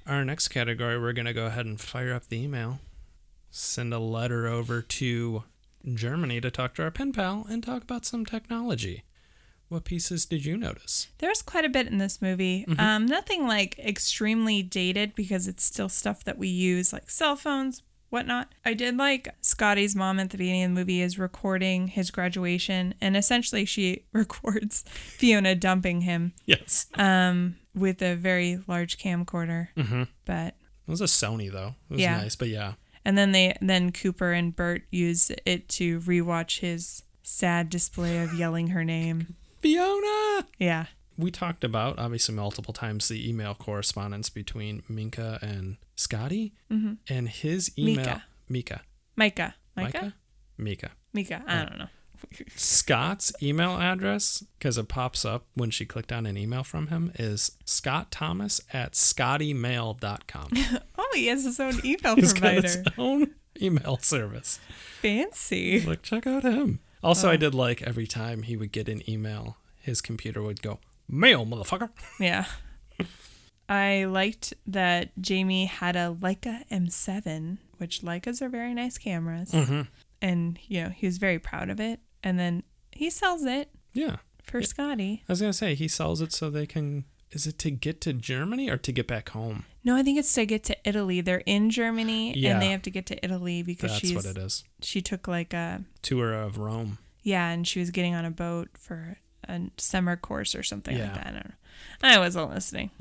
Our next category, we're going to go ahead and fire up the email, send a letter over to Germany to talk to our pen pal and talk about some technology. What pieces did you notice? There's quite a bit in this movie. Um, nothing like extremely dated because it's still stuff that we use, like cell phones, whatnot. I did like Scotty's mom at the beginning of the movie is recording his graduation, and essentially she [laughs] records Fiona dumping him Yes. um, with a very large camcorder. Mm-hmm. But It was a Sony, though. It was Yeah. nice, but yeah. and then they then Cooper and Bert use it to rewatch his sad display of yelling her name. [laughs] Fiona! Yeah. We talked about, obviously, multiple times the email correspondence between Minka and Scotty. Mm-hmm. And his email. Mika. Mika. Micah. Micah. Mika. Mika. I don't know. Scott's email address, because it pops up when she clicked on an email from him, is Scott Thomas at scottymail.com. [laughs] Oh, he has his own [laughs] email He's got his own email service. Fancy. Like, check out him. Also, I did like every time he would get an email, his computer would go, mail, motherfucker. Yeah. I liked that Jamie had a Leica M7, which Leicas are very nice cameras. Mm-hmm. And, you know, he was very proud of it. And then he sells it Yeah. for Scotty. I was gonna say he sells it so they can. Is it to get to Germany or to get back home? No, I think it's to get to Italy. They're in Germany Yeah. and they have to get to Italy because That's she's what it is. she took like a Tour of Rome. yeah, and she was getting on a boat for a summer course or something Yeah. like that. I don't know. I wasn't listening. [laughs]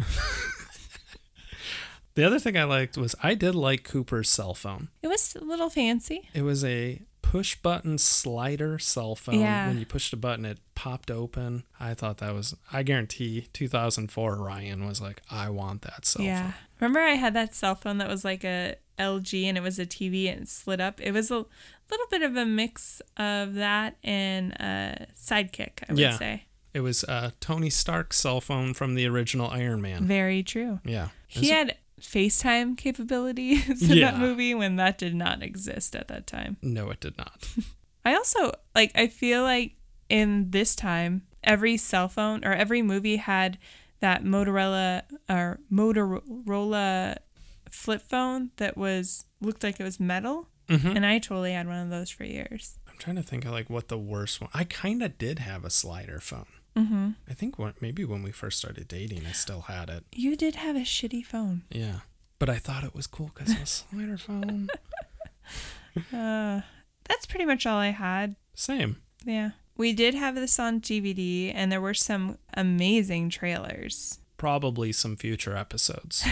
The other thing I liked was I did like Cooper's cell phone. It was a little fancy. It was a push button slider cell phone. Yeah. When you pushed a button, it popped open. I thought that was, I guarantee 2004 Ryan was like, I want that cell yeah. phone. Remember I had that cell phone that was like a LG and it was a TV and it slid up. It was a little bit of a mix of that and a sidekick, I would Yeah. say. It was uh, Tony Stark's cell phone from the original Iron Man. Very true. Yeah. He had FaceTime capabilities [laughs] in Yeah. that movie when that did not exist at that time. No, it did not. [laughs] I also like I feel like in this time every cell phone or every movie had that Motorola or Motorola flip phone that was looked like it was metal Mhm. and I totally had one of those for years. I'm trying to think of like what the worst one. I kind of did have a slider phone. Mm-hmm. I think when, maybe when we first started dating, I still had it. You did have a shitty phone. Yeah. But I thought it was cool because it was a slider phone. [laughs] Uh, that's pretty much all I had. Same. Yeah. We did have this on DVD and there were some amazing trailers. Probably some future episodes.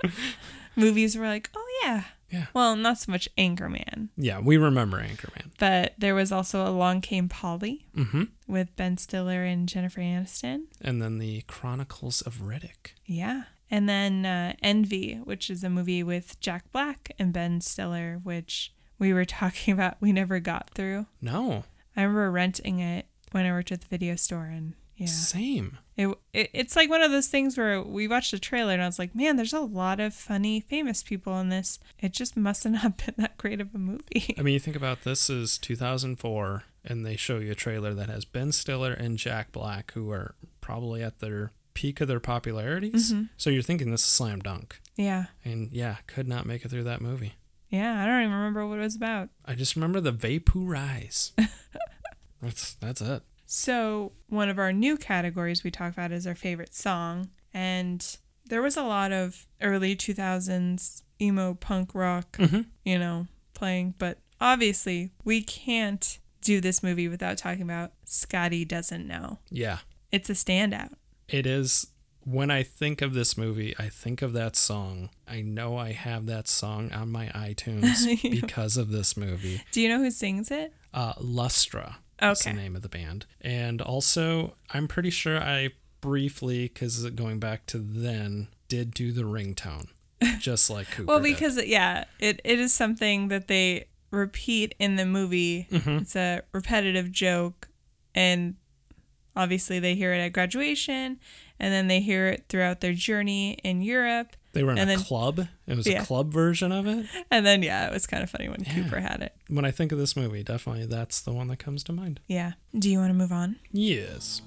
[laughs] Movies were like, oh yeah. Yeah. Well, not so much Anchorman, Yeah, we remember Anchorman. but there was also Along Came Polly Mm-hmm. with Ben Stiller and Jennifer Aniston. And then the Chronicles of Riddick. Yeah. And then uh, Envy, which is a movie with Jack Black and Ben Stiller, which we were [laughs] talking about, we never got through. No, I remember renting it when I worked at the video store, and yeah, same. it, it it's like one of those things where we watched the trailer and I was like, man, there's a lot of funny, famous people in this. It just must [laughs] have not been that great of a movie. I mean, you think about this is 2004, and they show you a trailer that has Ben Stiller and Jack Black, who are probably at their peak of their popularities. Mhm. So you're thinking this is slam dunk. yeah, And yeah, could not make it through that movie. yeah, I don't even remember what it was about. I just remember the Vapoorize. [laughs] that's that's it. So, one of our new categories we talk about is our favorite song. And there was a lot of early 2000s emo punk rock, Mm-hmm. you know, playing. But obviously, we can't do this movie without talking about Scotty Doesn't Know. Yeah, It's a standout. it is. When I think of this movie, I think of that song. I know I have that song on my iTunes [laughs] because of this movie. Do you know who sings it? Uh, Lustra. That's the name of the band. And also, I'm pretty sure I briefly, because going back to then, did do the ringtone, [laughs] just like Cooper. Well, did. because, yeah, it, it is something that they repeat in the movie. Mhm. It's a repetitive joke. And obviously, they hear it at graduation. And then they hear it throughout their journey in Europe. they were in and a then- club. It was Yeah. a club version of it. And then, yeah, it was kind of funny when Yeah. Cooper had it. When I think of this movie, definitely that's the one that comes to mind. Yeah. Do you want to move on? Yes.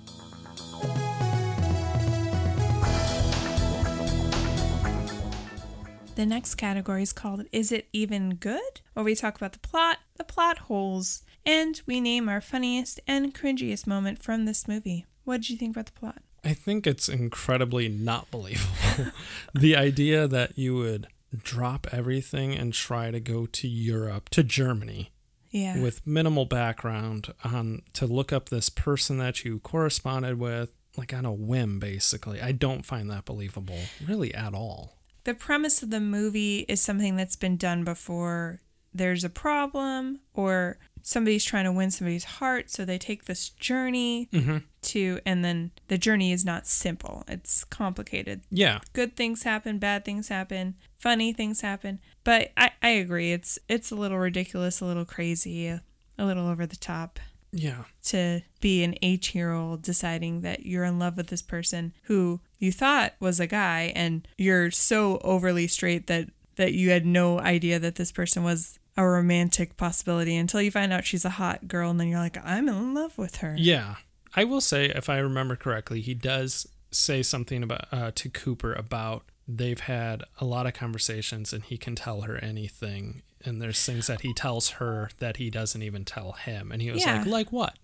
The next category is called Is It Even Good? Where we talk about the plot, the plot holes, and we name our funniest and cringiest moment from this movie. What did you think about the plot? I think it's incredibly not believable. [laughs] the idea that you would drop everything and try to go to Europe, to Germany, Yeah. with minimal background on to look up this person that you corresponded with like on a whim basically i don't find that believable really at all the premise of the movie is something that's been done before. There's a problem, or somebody's trying to win somebody's heart, so they take this journey mm-hmm. To, and then the journey is not simple, it's complicated. yeah good things happen, bad things happen, funny things happen. But I, I agree, it's it's a little ridiculous, a little crazy, a, a little over the top yeah to be an eight year old deciding that you're in love with this person who you thought was a guy and you're so overly straight that that you had no idea that this person was a romantic possibility until you find out she's a hot girl and then you're like, I'm in love with her. yeah i will say if i remember correctly he does say something about uh, to cooper about they've had a lot of conversations and he can tell her anything. And there's things that he tells her that he doesn't even tell him. And he was Yeah. like, like what?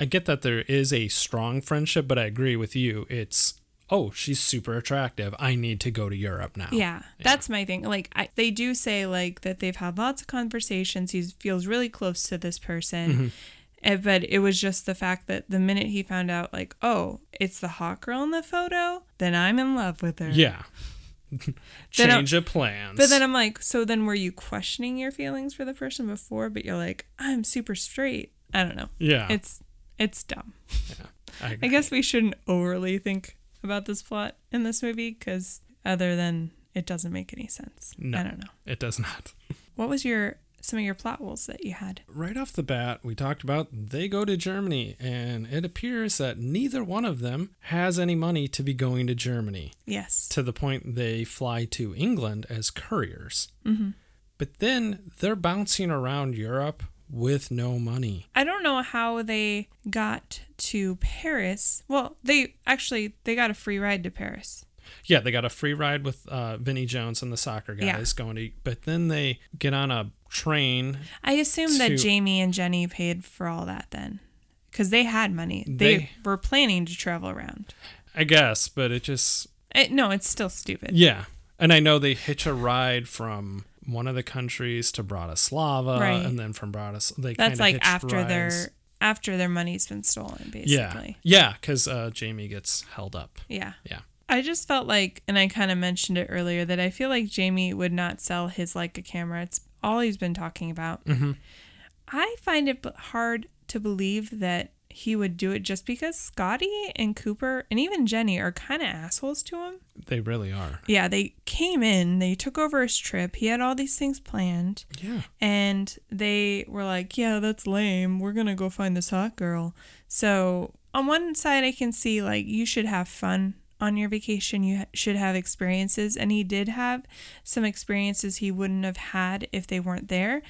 I get that there is a strong friendship, but I agree with you. It's, oh, she's super attractive. I need to go to Europe now. Yeah, that's my thing. Like I, they do say like that they've had lots of conversations. He feels really close to this person. Mm-hmm. Eh, But it was just the fact that the minute he found out, like, oh, it's the hot girl in the photo, then I'm in love with her. Yeah. [laughs] Change of plans. But then I'm like, so then were you questioning your feelings for the person before? But you're like, I'm super straight. I don't know. yeah. It's it's dumb. I, [laughs] I guess we shouldn't overly think about this plot in this movie because other than it doesn't make any sense. No. I don't know. it does not. [laughs] What was your some of your plot holes that you had? right off the bat, we talked about they go to Germany, and it appears that neither one of them has any money to be going to Germany Yes. to the point they fly to England as couriers. Mm-hmm. But then they're bouncing around Europe with no money. I don't know how they got to Paris. Well, they actually they got a free ride to Paris. Yeah, they got a free ride with uh, Vinnie Jones and the soccer Yeah. guys going to, but then they get on a train. I assume that Jamie and Jenny paid for all that then. Cuz they had money. They, They- were planning to travel around. I guess, but it just It, no, it's still stupid. Yeah. And I know they hitch a ride from one of the countries to Bratislava Right. and then from Bratislava they That's like after rides. their after their money's been stolen Yeah. basically. Yeah, cuz uh, Jamie gets held up. Yeah. Yeah. I just felt like, and I kind of mentioned it earlier, that I feel like Jamie would not sell his Leica camera. It's all he's been talking about. Mm-hmm. I find it hard to believe that he would do it just because Scotty and Cooper and even Jenny are kind of assholes to him. They really are. Yeah, they came in, they took over his trip. He had all these things planned, Yeah. and they were like, Yeah, that's lame. We're going to go find this hot girl. So, on one side, I can see like you should have fun on your vacation. You should have experiences. And he did have some experiences he wouldn't have had if they weren't there.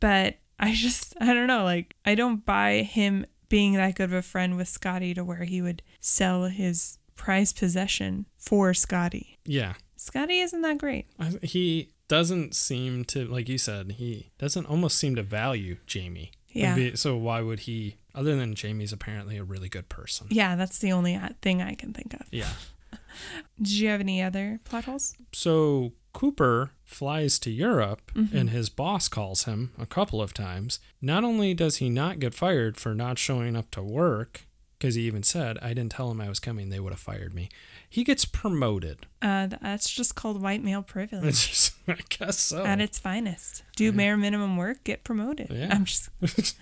But I just, I don't know. Like, I don't buy him being that good of a friend with Scotty to where he would sell his prized possession for Scotty. Yeah. Scotty isn't that great. I- He doesn't seem to like you said, he doesn't almost seem to value Jamie. Yeah. So why would he other than Jamie's apparently a really good person. Yeah, that's the only uh, thing I can think of. Yeah. Did you have any other plot holes? So Cooper flies to Europe Mm-hmm. and his boss calls him a couple of times. Not only does he not get fired for not showing up to work, because he even said, I didn't tell him I was coming, they would have fired me. He gets promoted. Uh, that's just called white male privilege It's just, [laughs] I guess so. at its finest. Do bare minimum work, get promoted. Yeah. I'm just, [laughs]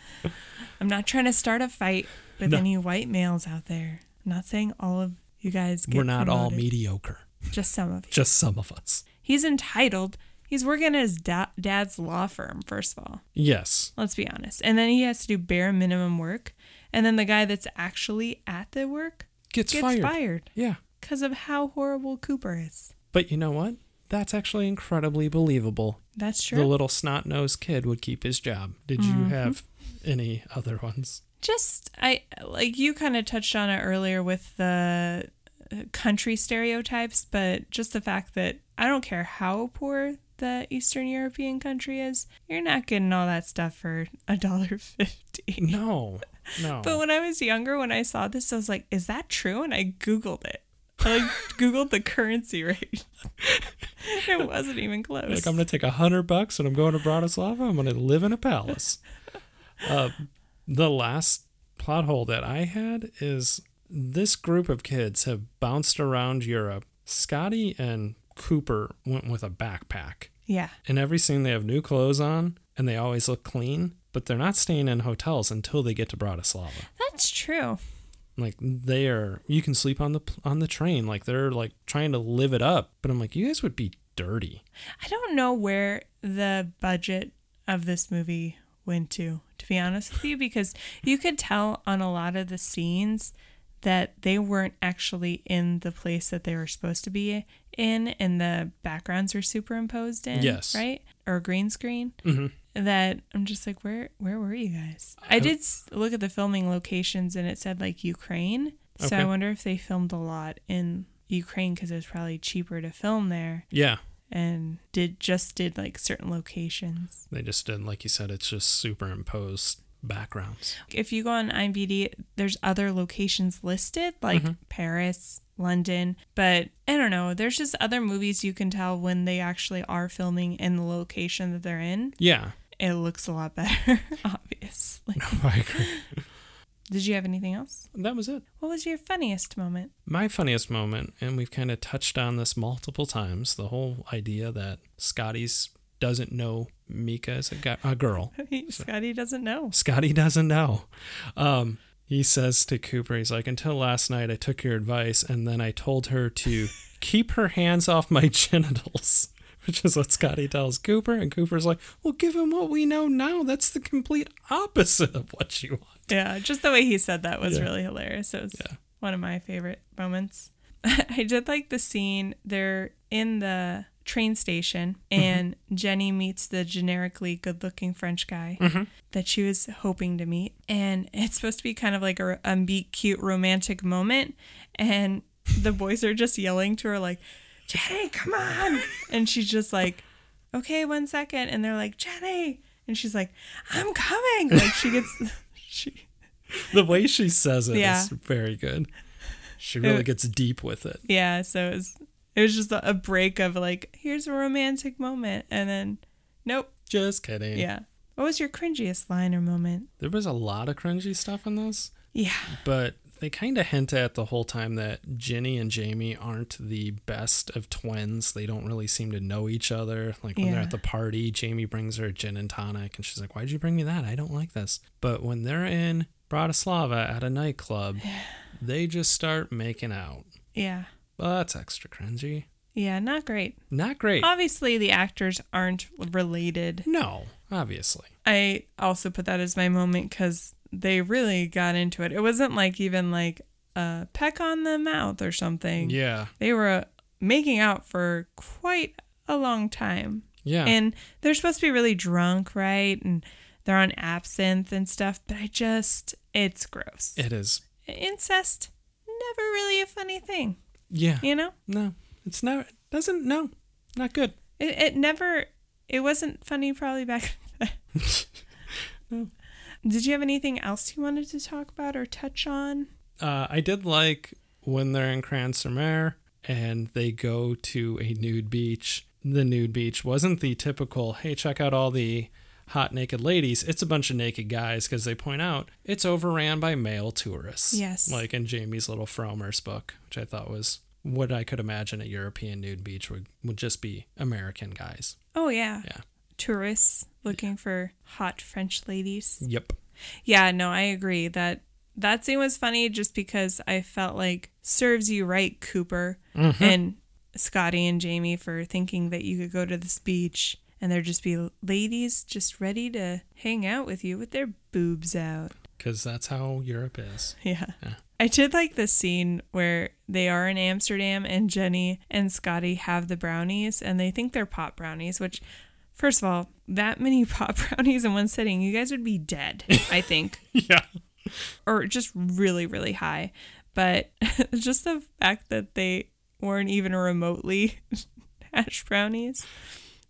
I'm not trying to start a fight with No. any white males out there. I'm not saying all of you guys get We're not all mediocre, Just some of [laughs] you. just some of us. He's entitled. He's working at his da- dad's law firm, first of all. Yes. Let's be honest. And then he has to do bare minimum work. And then the guy that's actually at the work Gets, gets fired. fired Yeah. because of how horrible Cooper is. But you know what? That's actually incredibly believable. That's true. The little snot nosed kid would keep his job. Did Mm-hmm. you have any other ones? Just I like you kind of touched on it earlier with the uh, country stereotypes, but just the fact that I don't care how poor the Eastern European country is, you're not getting all that stuff for a dollar fifty. No. No. [laughs] But when I was younger, when I saw this, I was like, "Is that true?" And I googled it. I like [laughs] googled the currency rate. [laughs] it wasn't even close. Like I'm gonna take a hundred bucks and I'm going to Bratislava. I'm gonna live in a palace. uh, the last plot hole that I had is this group of kids have bounced around Europe. Scotty and Cooper went with a backpack. yeah, In every scene, they have new clothes on and they always look clean, but they're not staying in hotels until they get to Bratislava. that's true. Like they are, you can sleep on the on the train. Like they're like trying to live it up. But I'm like, you guys would be dirty. I don't know where the budget of this movie went to, to be honest with you, because you could tell on a lot of the scenes that they weren't actually in the place that they were supposed to be in, and the backgrounds were superimposed in. Yes. Right? Or green screen. hmm That I'm just like, where where were you guys? I did look at the filming locations, and it said like Ukraine. So I wonder if they filmed a lot in Ukraine because it was probably cheaper to film there Yeah. And did just did like certain locations. They just did, like you said, it's just superimposed backgrounds. If you go on IMDb, there's other locations listed like mm-hmm. Paris, London, but I don't know. There's just other movies you can tell when they actually are filming in the location that they're in. Yeah. It looks a lot better, [laughs] obviously. [laughs] I agree. Did you have anything else? That was it. What was your funniest moment? My funniest moment, and we've kind of touched on this multiple times, the whole idea that Scotty's doesn't know Mieke is a, gu- a girl. [laughs] Scotty doesn't know. Scotty doesn't know. Um, he says to Cooper, he's like, until last night I took your advice and then I told her to [laughs] keep her hands off my [laughs] genitals, [laughs] which is what Scotty tells Cooper. And Cooper's like, well, given what we know now, that's the complete opposite of what you want. Yeah, just the way he said that was Yeah. really hilarious. It was Yeah. one of my favorite moments. [laughs] I did like the scene. They're in the train station, Mm-hmm. and Jenny meets the generically good looking French guy Mm-hmm. that she was hoping to meet. And it's supposed to be kind of like a, a meet cute romantic moment. And the boys are just yelling to her, like, Jenny, come on. And she's just like, okay, one second. And they're like, Jenny. And she's like, I'm coming. Like she gets, [laughs] she, The way she says it is Yeah. very good. She really It- gets deep with it. yeah. So it was, it was just a, a break of like, here's a romantic moment. And then, nope. Just kidding. Yeah. What was your cringiest line or moment? There was a lot of cringy stuff in this. Yeah. but they kind of hint at the whole time that Jenny and Jamie aren't the best of twins. They don't really seem to know each other. Like when they're at the party, Jamie brings her a gin and tonic, and she's like, "Why'd you bring me that? I don't like this." But when they're in Bratislava at a nightclub, [sighs] they just start making out. Yeah. Well, that's extra cringy. Yeah. Not great. Not great. Obviously, the actors aren't related. No, obviously. I also put that as my moment because they really got into it. It wasn't like even like a peck on the mouth or something. Yeah. They were uh, making out for quite a long time. Yeah. And they're supposed to be really drunk, right? And they're on absinthe and stuff, but I just, it's gross. it is. Incest, never really a funny thing, Yeah. you know? No, it's never. Doesn't. No, not good. It, it never, it wasn't funny probably back [laughs] [laughs] No. Did you have anything else you wanted to talk about or touch on? Uh, I did like when they're in Cran-sur-Mer and they go to a nude beach. The nude beach wasn't the typical, hey, check out all the hot naked ladies. It's a bunch of naked guys because they point out it's overran by male tourists. Yes. Like in Jamie's little Frommer's book, which I thought was what I could imagine a European nude beach would, would just be American guys. Oh, yeah. Yeah. Tourists looking for hot French ladies. Yep. Yeah, no, I agree that that scene was funny just because I felt like serves you right, Cooper mm-hmm. and Scotty and Jamie for thinking that you could go to this beach and there'd just be ladies just ready to hang out with you with their boobs out. Because that's how Europe is. Yeah. Yeah. I did like the scene where they are in Amsterdam and Jenny and Scotty have the brownies and they think they're pot brownies, which, first of all, that many [laughs] pop brownies in one sitting, you guys would be dead, I think, [laughs] yeah. or just really, really high. But [laughs] just the fact that they weren't even remotely hash brownies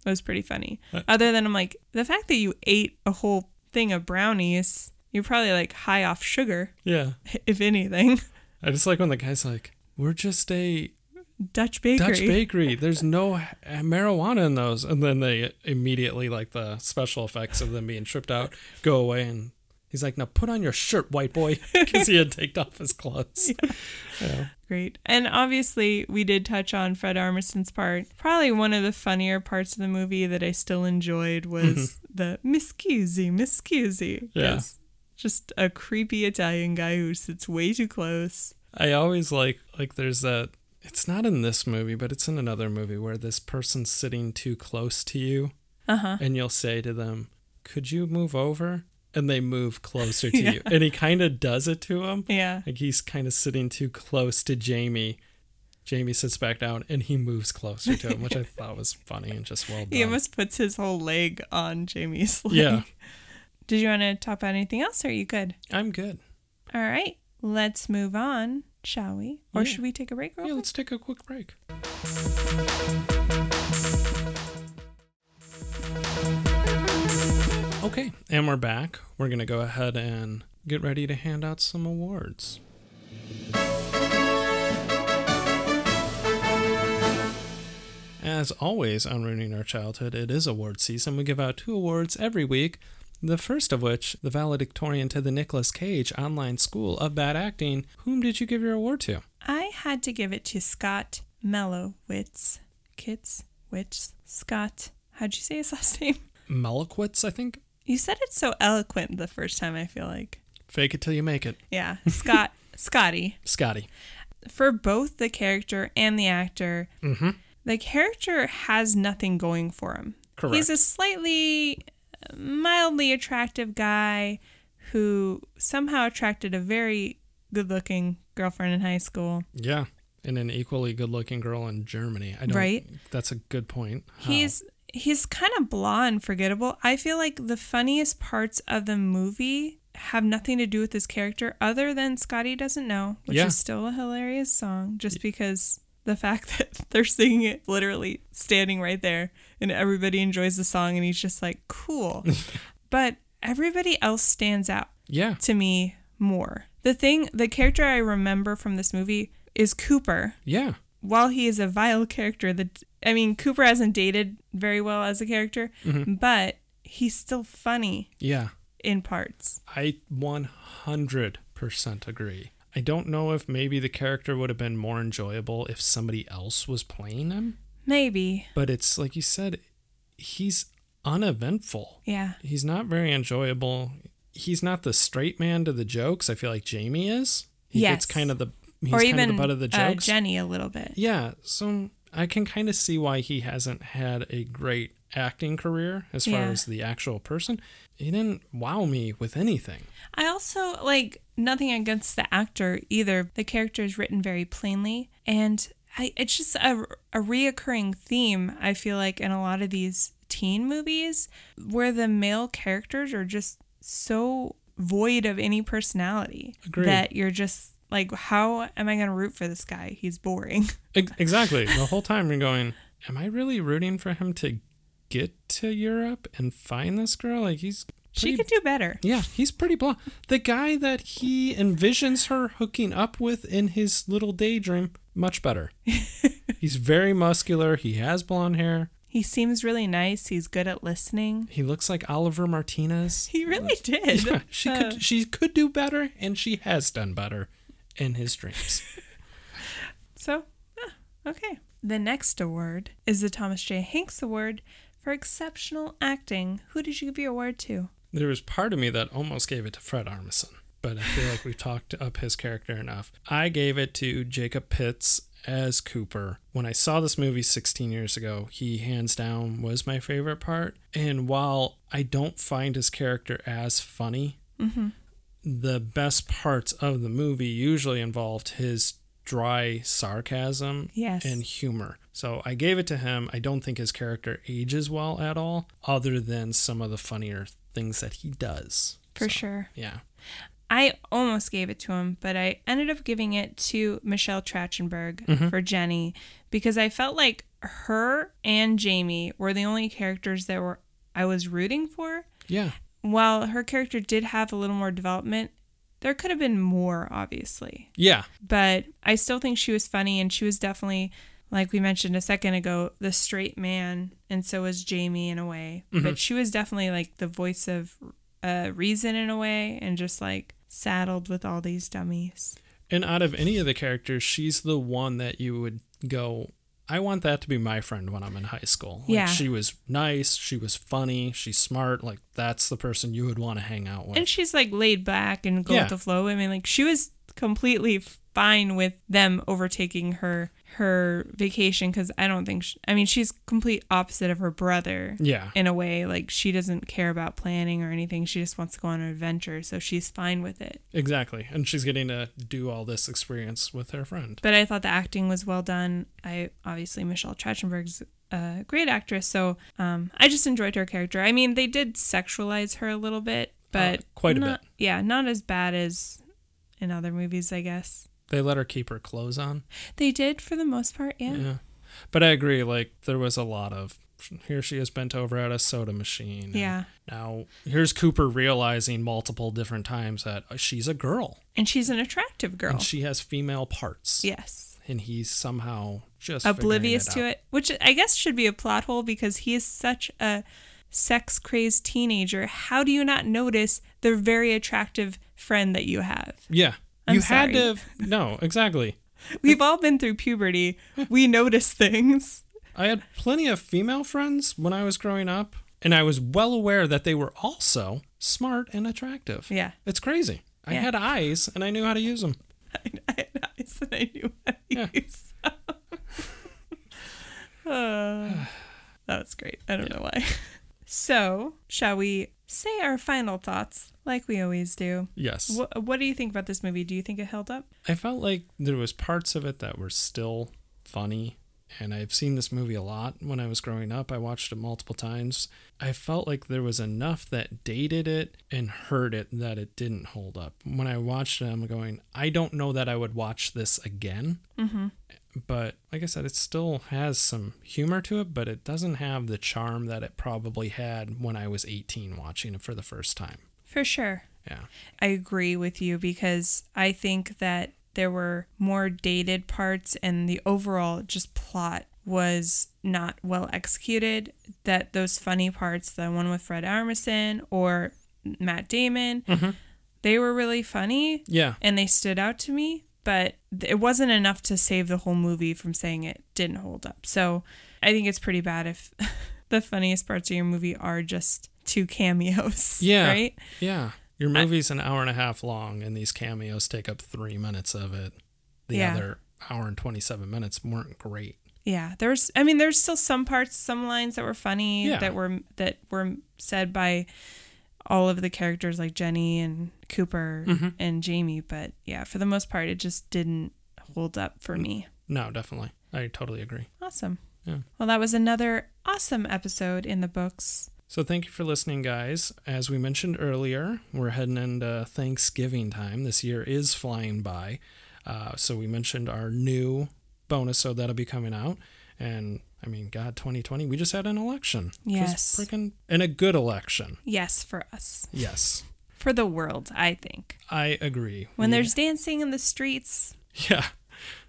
was pretty funny. Uh, Other than I'm like, the fact that you ate a whole thing of brownies, you're probably like high off sugar, Yeah. if anything. I just like when the guy's like, we're just a Dutch bakery. Dutch bakery. There's no marijuana in those. And then they immediately, like the special effects of them being tripped out, go away. And he's like, now put on your shirt, white boy. [laughs] Because he had taken off his clothes. Yeah. Great. And obviously, we did touch on Fred Armisen's part. Probably one of the funnier parts of the movie that I still enjoyed was mm-hmm. the miscusi, miscusi. Yeah. Just a creepy Italian guy who sits way too close. I always like, like, there's that. It's not in this movie, but it's in another movie where this person's sitting too close to you. Uh huh. And you'll say to them, could you move over? And they move closer to Yeah. [laughs] you. And he kind of does it to him. Yeah. Like he's kind of sitting too close to Jamie. Jamie sits back down and he moves closer to him, which I thought was funny and just well done. He almost puts his whole leg on Jamie's [laughs] leg. Yeah. Did you want to talk about anything else or are you good? I'm good. All right. Let's move on shall we? Or Yeah. should we take a break? real Yeah, quick? let's take a quick break. Okay, and we're back. We're going to go ahead and get ready to hand out some awards. As always on Ruining Our Childhood, it is award season. We give out two awards every week. The first of which, the valedictorian to the Nicolas Cage Online School of Bad Acting. Whom did you give your award to? I had to give it to Scott Mellowitz. Kitz? Witz? Scott. How'd you say his [laughs] last name? Malakowitz, I think. You said it so eloquent the first time, I feel like. Fake it till you make it. Yeah. Scott. [laughs] Scotty. Scotty. For both the character and the actor, Mm-hmm. the character has nothing going for him. Correct. He's a slightly mildly attractive guy who somehow attracted a very good looking girlfriend in high school. Yeah. And an equally good looking girl in Germany. I don't Right. That's a good point. How? He's he's kind of blah and forgettable. I feel like the funniest parts of the movie have nothing to do with his character other than Scotty doesn't know, which Yeah. is still a hilarious song just because the fact [laughs] that they're singing it literally standing right there and everybody enjoys the song and he's just like cool. [laughs] but everybody else stands out Yeah. to me more. The thing the character I remember from this movie is Cooper Yeah. while he is a vile character that I mean Cooper hasn't dated very well as a character, Mm-hmm. but he's still funny Yeah. in parts. I 100% agree. I don't know if maybe the character would have been more enjoyable if somebody else was playing him, Maybe. but it's like you said, he's uneventful. Yeah. He's not very enjoyable. He's not the straight man to the jokes. I feel like Jamie is. He gets kind of the he's or kind even of the butt of the uh, jokes. Jenny a little bit. Yeah, so I can kind of see why he hasn't had a great acting career as far Yeah. as the actual person. He didn't wow me with anything. I also like nothing against the actor either. The character is written very plainly, and I, it's just a, a reoccurring theme. I feel like in a lot of these teen movies where the male characters are just so void of any personality Agreed. that you're just like, how am I going to root for this guy? He's boring. [laughs] Exactly. the whole time you're going, am I really rooting for him to get to Europe and find this girl? Like he's she could do better. Yeah, he's pretty blah. The guy that he envisions her hooking up with in his little daydream, much better. [laughs] he's very muscular. He has blonde hair. He seems really nice. He's good at listening. He looks like Oliver Martinez. He really [laughs] did. Yeah, she Uh, could she could do better, and she has done better in his dreams. [laughs] So, ah, okay. The next award is the Thomas J. Hanks Award for Exceptional Acting. Who did you give your award to? There was part of me that almost gave it to Fred Armisen, but I feel like we've talked up his character enough. I gave it to Jacob Pitts as Cooper. When I saw this movie 16 years ago, he hands down was my favorite part. And while I don't find his character as funny, mm-hmm. the best parts of the movie usually involved his dry sarcasm Yes. and humor. So I gave it to him. I don't think his character ages well at all, other than some of the funnier things that he does. For So, sure. Yeah. I almost gave it to him, but I ended up giving it to Michelle Trachtenberg mm-hmm. for Jenny because I felt like her and Jamie were the only characters that were I was rooting for. Yeah. While her character did have a little more development, there could have been more, obviously. Yeah. but I still think she was funny and she was definitely like we mentioned a second ago the straight man and so was Jamie in a way but she was definitely like the voice of uh, reason in a way and just like saddled with all these dummies And out of any of the characters, she's the one that you would go, I want that to be my friend when I'm in high school. Like, Yeah. She was nice. She was funny. She's smart. Like, that's the person you would want to hang out with. and she's like laid back and go Yeah. with the flow I mean like she was completely fine with them overtaking her her vacation because I don't think she, I mean she's complete opposite of her brother yeah. in a way like she doesn't care about planning or anything she just wants to go on an adventure so she's fine with it Exactly. And she's getting to do all this experience with her friend. but i thought the acting was well done i obviously michelle trachtenberg's a great actress so um, i just enjoyed her character i mean they did sexualize her a little bit but Uh, quite a not- bit. yeah not as bad as in other movies i guess They let her keep her clothes on. They did for the most part, yeah. Yeah. But I agree, like there was a lot of here she is bent over at a soda machine. Yeah. Now here's Cooper realizing multiple different times that uh, she's a girl And she's an attractive girl. and she has female parts. yes. And he's somehow just Oblivious to figuring it, which I guess should be a plot hole because he is such a sex crazed teenager. How do you not notice the very attractive friend that you have? Yeah. I'm you had sorry. to no, exactly. [laughs] We've all been through puberty. We notice things. I had plenty of female friends when I was growing up, and I was well aware that they were also smart and attractive. Yeah. It's crazy. I Yeah. had eyes and I knew how to use them. [laughs] I had eyes and I knew how to Yeah. use. [laughs] Uh, [sighs] that was great. I don't know why. So, shall we say our final thoughts like we always do? Yes. What, what do you think about this movie? Do you think it held up? I felt like there was parts of it that were still funny and I've seen this movie a lot when I was growing up. I watched it multiple times. I felt like there was enough that dated it and hurt it that it didn't hold up. When I watched it, I'm going, I don't know that I would watch this again. Mm-hmm. But like I said, it still has some humor to it, but it doesn't have the charm that it probably had when I was 18 watching it for the first time. For sure. Yeah. I agree with you because I think that there were more dated parts and the overall just plot was not well executed. That those funny parts, the one with Fred Armisen or Matt Damon, mm-hmm. they were really funny Yeah. and they stood out to me, but it wasn't enough to save the whole movie from saying it didn't hold up. So I think it's pretty bad if [laughs] the funniest parts of your movie are just two cameos. [laughs] Yeah. Right? Yeah. Your movie's an hour and a half long, and these cameos take up three minutes of it. The Yeah. other hour and 27 minutes weren't great. Yeah, there's I mean there's still some parts, some lines that were funny Yeah. that were that were said by all of the characters like Jenny and Cooper Mm-hmm. and Jamie, but yeah, for the most part it just didn't hold up for me. No, definitely. I totally agree. Awesome. Yeah. Well, that was another awesome episode in the books. So thank you for listening, guys. As we mentioned earlier, we're heading into Thanksgiving time. This year is flying by. Uh, so we mentioned our new bonus, so that'll be coming out. And I mean, God, 2020, we just had an election. Yes. Freaking, and a good election. Yes, for us. Yes, For the world, I think. I agree. When We- there's dancing in the streets, yeah,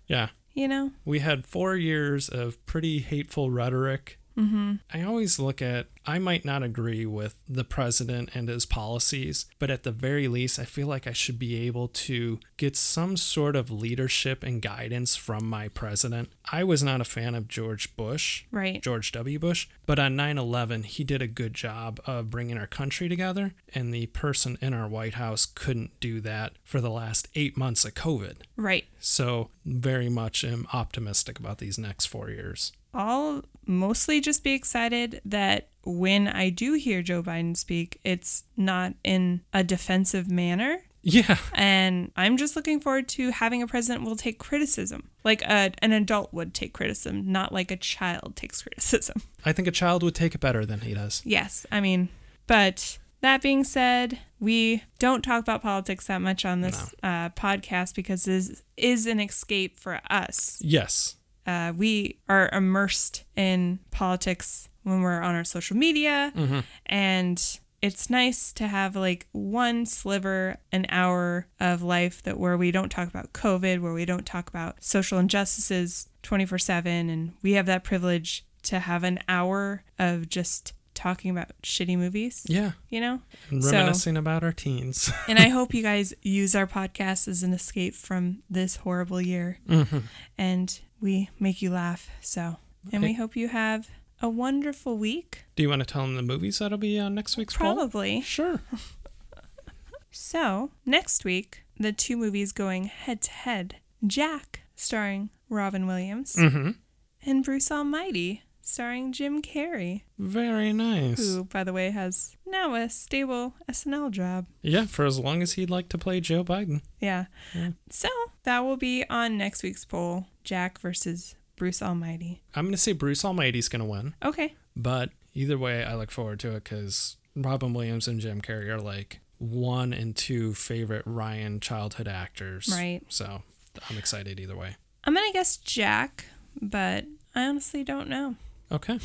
yeah, you know? we had four years of pretty hateful rhetoric. Mm-hmm. I always look at, I might not agree with the president and his policies, but at the very least, I feel like I should be able to get some sort of leadership and guidance from my president. I was not a fan of George Bush. Right. George W. Bush. But on 9 11, he did a good job of bringing our country together, and the person in our White House couldn't do that for the last eight months of COVID. Right. So, very much am optimistic about these next four years. I'll mostly just be excited that when I do hear Joe Biden speak, it's not in a defensive manner. Yeah. And I'm just looking forward to having a president who will take criticism, like a, an adult would take criticism, not like a child takes criticism. [laughs] I think a child would take it better than he does. Yes, I mean, but that being said, we don't talk about politics that much on this uh, podcast because this is an escape for us. Yes. Uh, we are immersed in politics when we're on our social media. And it's nice to have like one sliver an hour of life that where we don't talk about covid where we don't talk about social injustices 24/7 and we have that privilege to have an hour of just talking about shitty movies Yeah. you know And So- reminiscing about our teens. [laughs] and I hope you guys use our podcast as an escape from this horrible year. And we make you laugh. So, and we hope you have a wonderful week. Do you want to tell them the movies that'll be on next week's poll? Probably. Sure. [laughs] So, next week, the two movies going head to head Jack, starring Robin Williams, Mm-hmm. and Bruce Almighty, starring Jim Carrey, Very nice. who, by the way, has now a stable SNL job. Yeah, for as long as he'd like to play Joe Biden. Yeah. Yeah. So, that will be on next week's poll Jack versus Bruce Almighty. I'm going to say Bruce Almighty's going to win, Okay. but either way, I look forward to it because Robin Williams and Jim Carrey are like one and two favorite Ryan childhood actors. Right. So I'm excited either way. I'm gonna guess Jack, but I honestly don't know. Okay.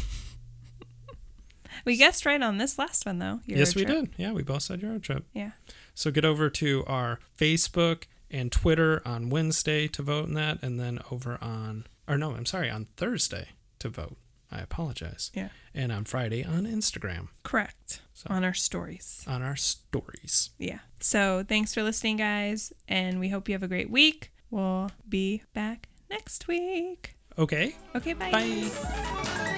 We guessed right on this last one though. Yes, we did. Yeah, we both said EuroTrip. Yeah. So get over to our Facebook and Twitter on Wednesday to vote in that, and then over on, or no, I'm sorry, on Thursday to vote. I apologize. Yeah. And on Friday on Instagram Correct. So- On our stories. on our stories. Yeah. So thanks for listening, guys, and we hope you have a great week. We'll be back next week. Okay. Okay, bye. Bye.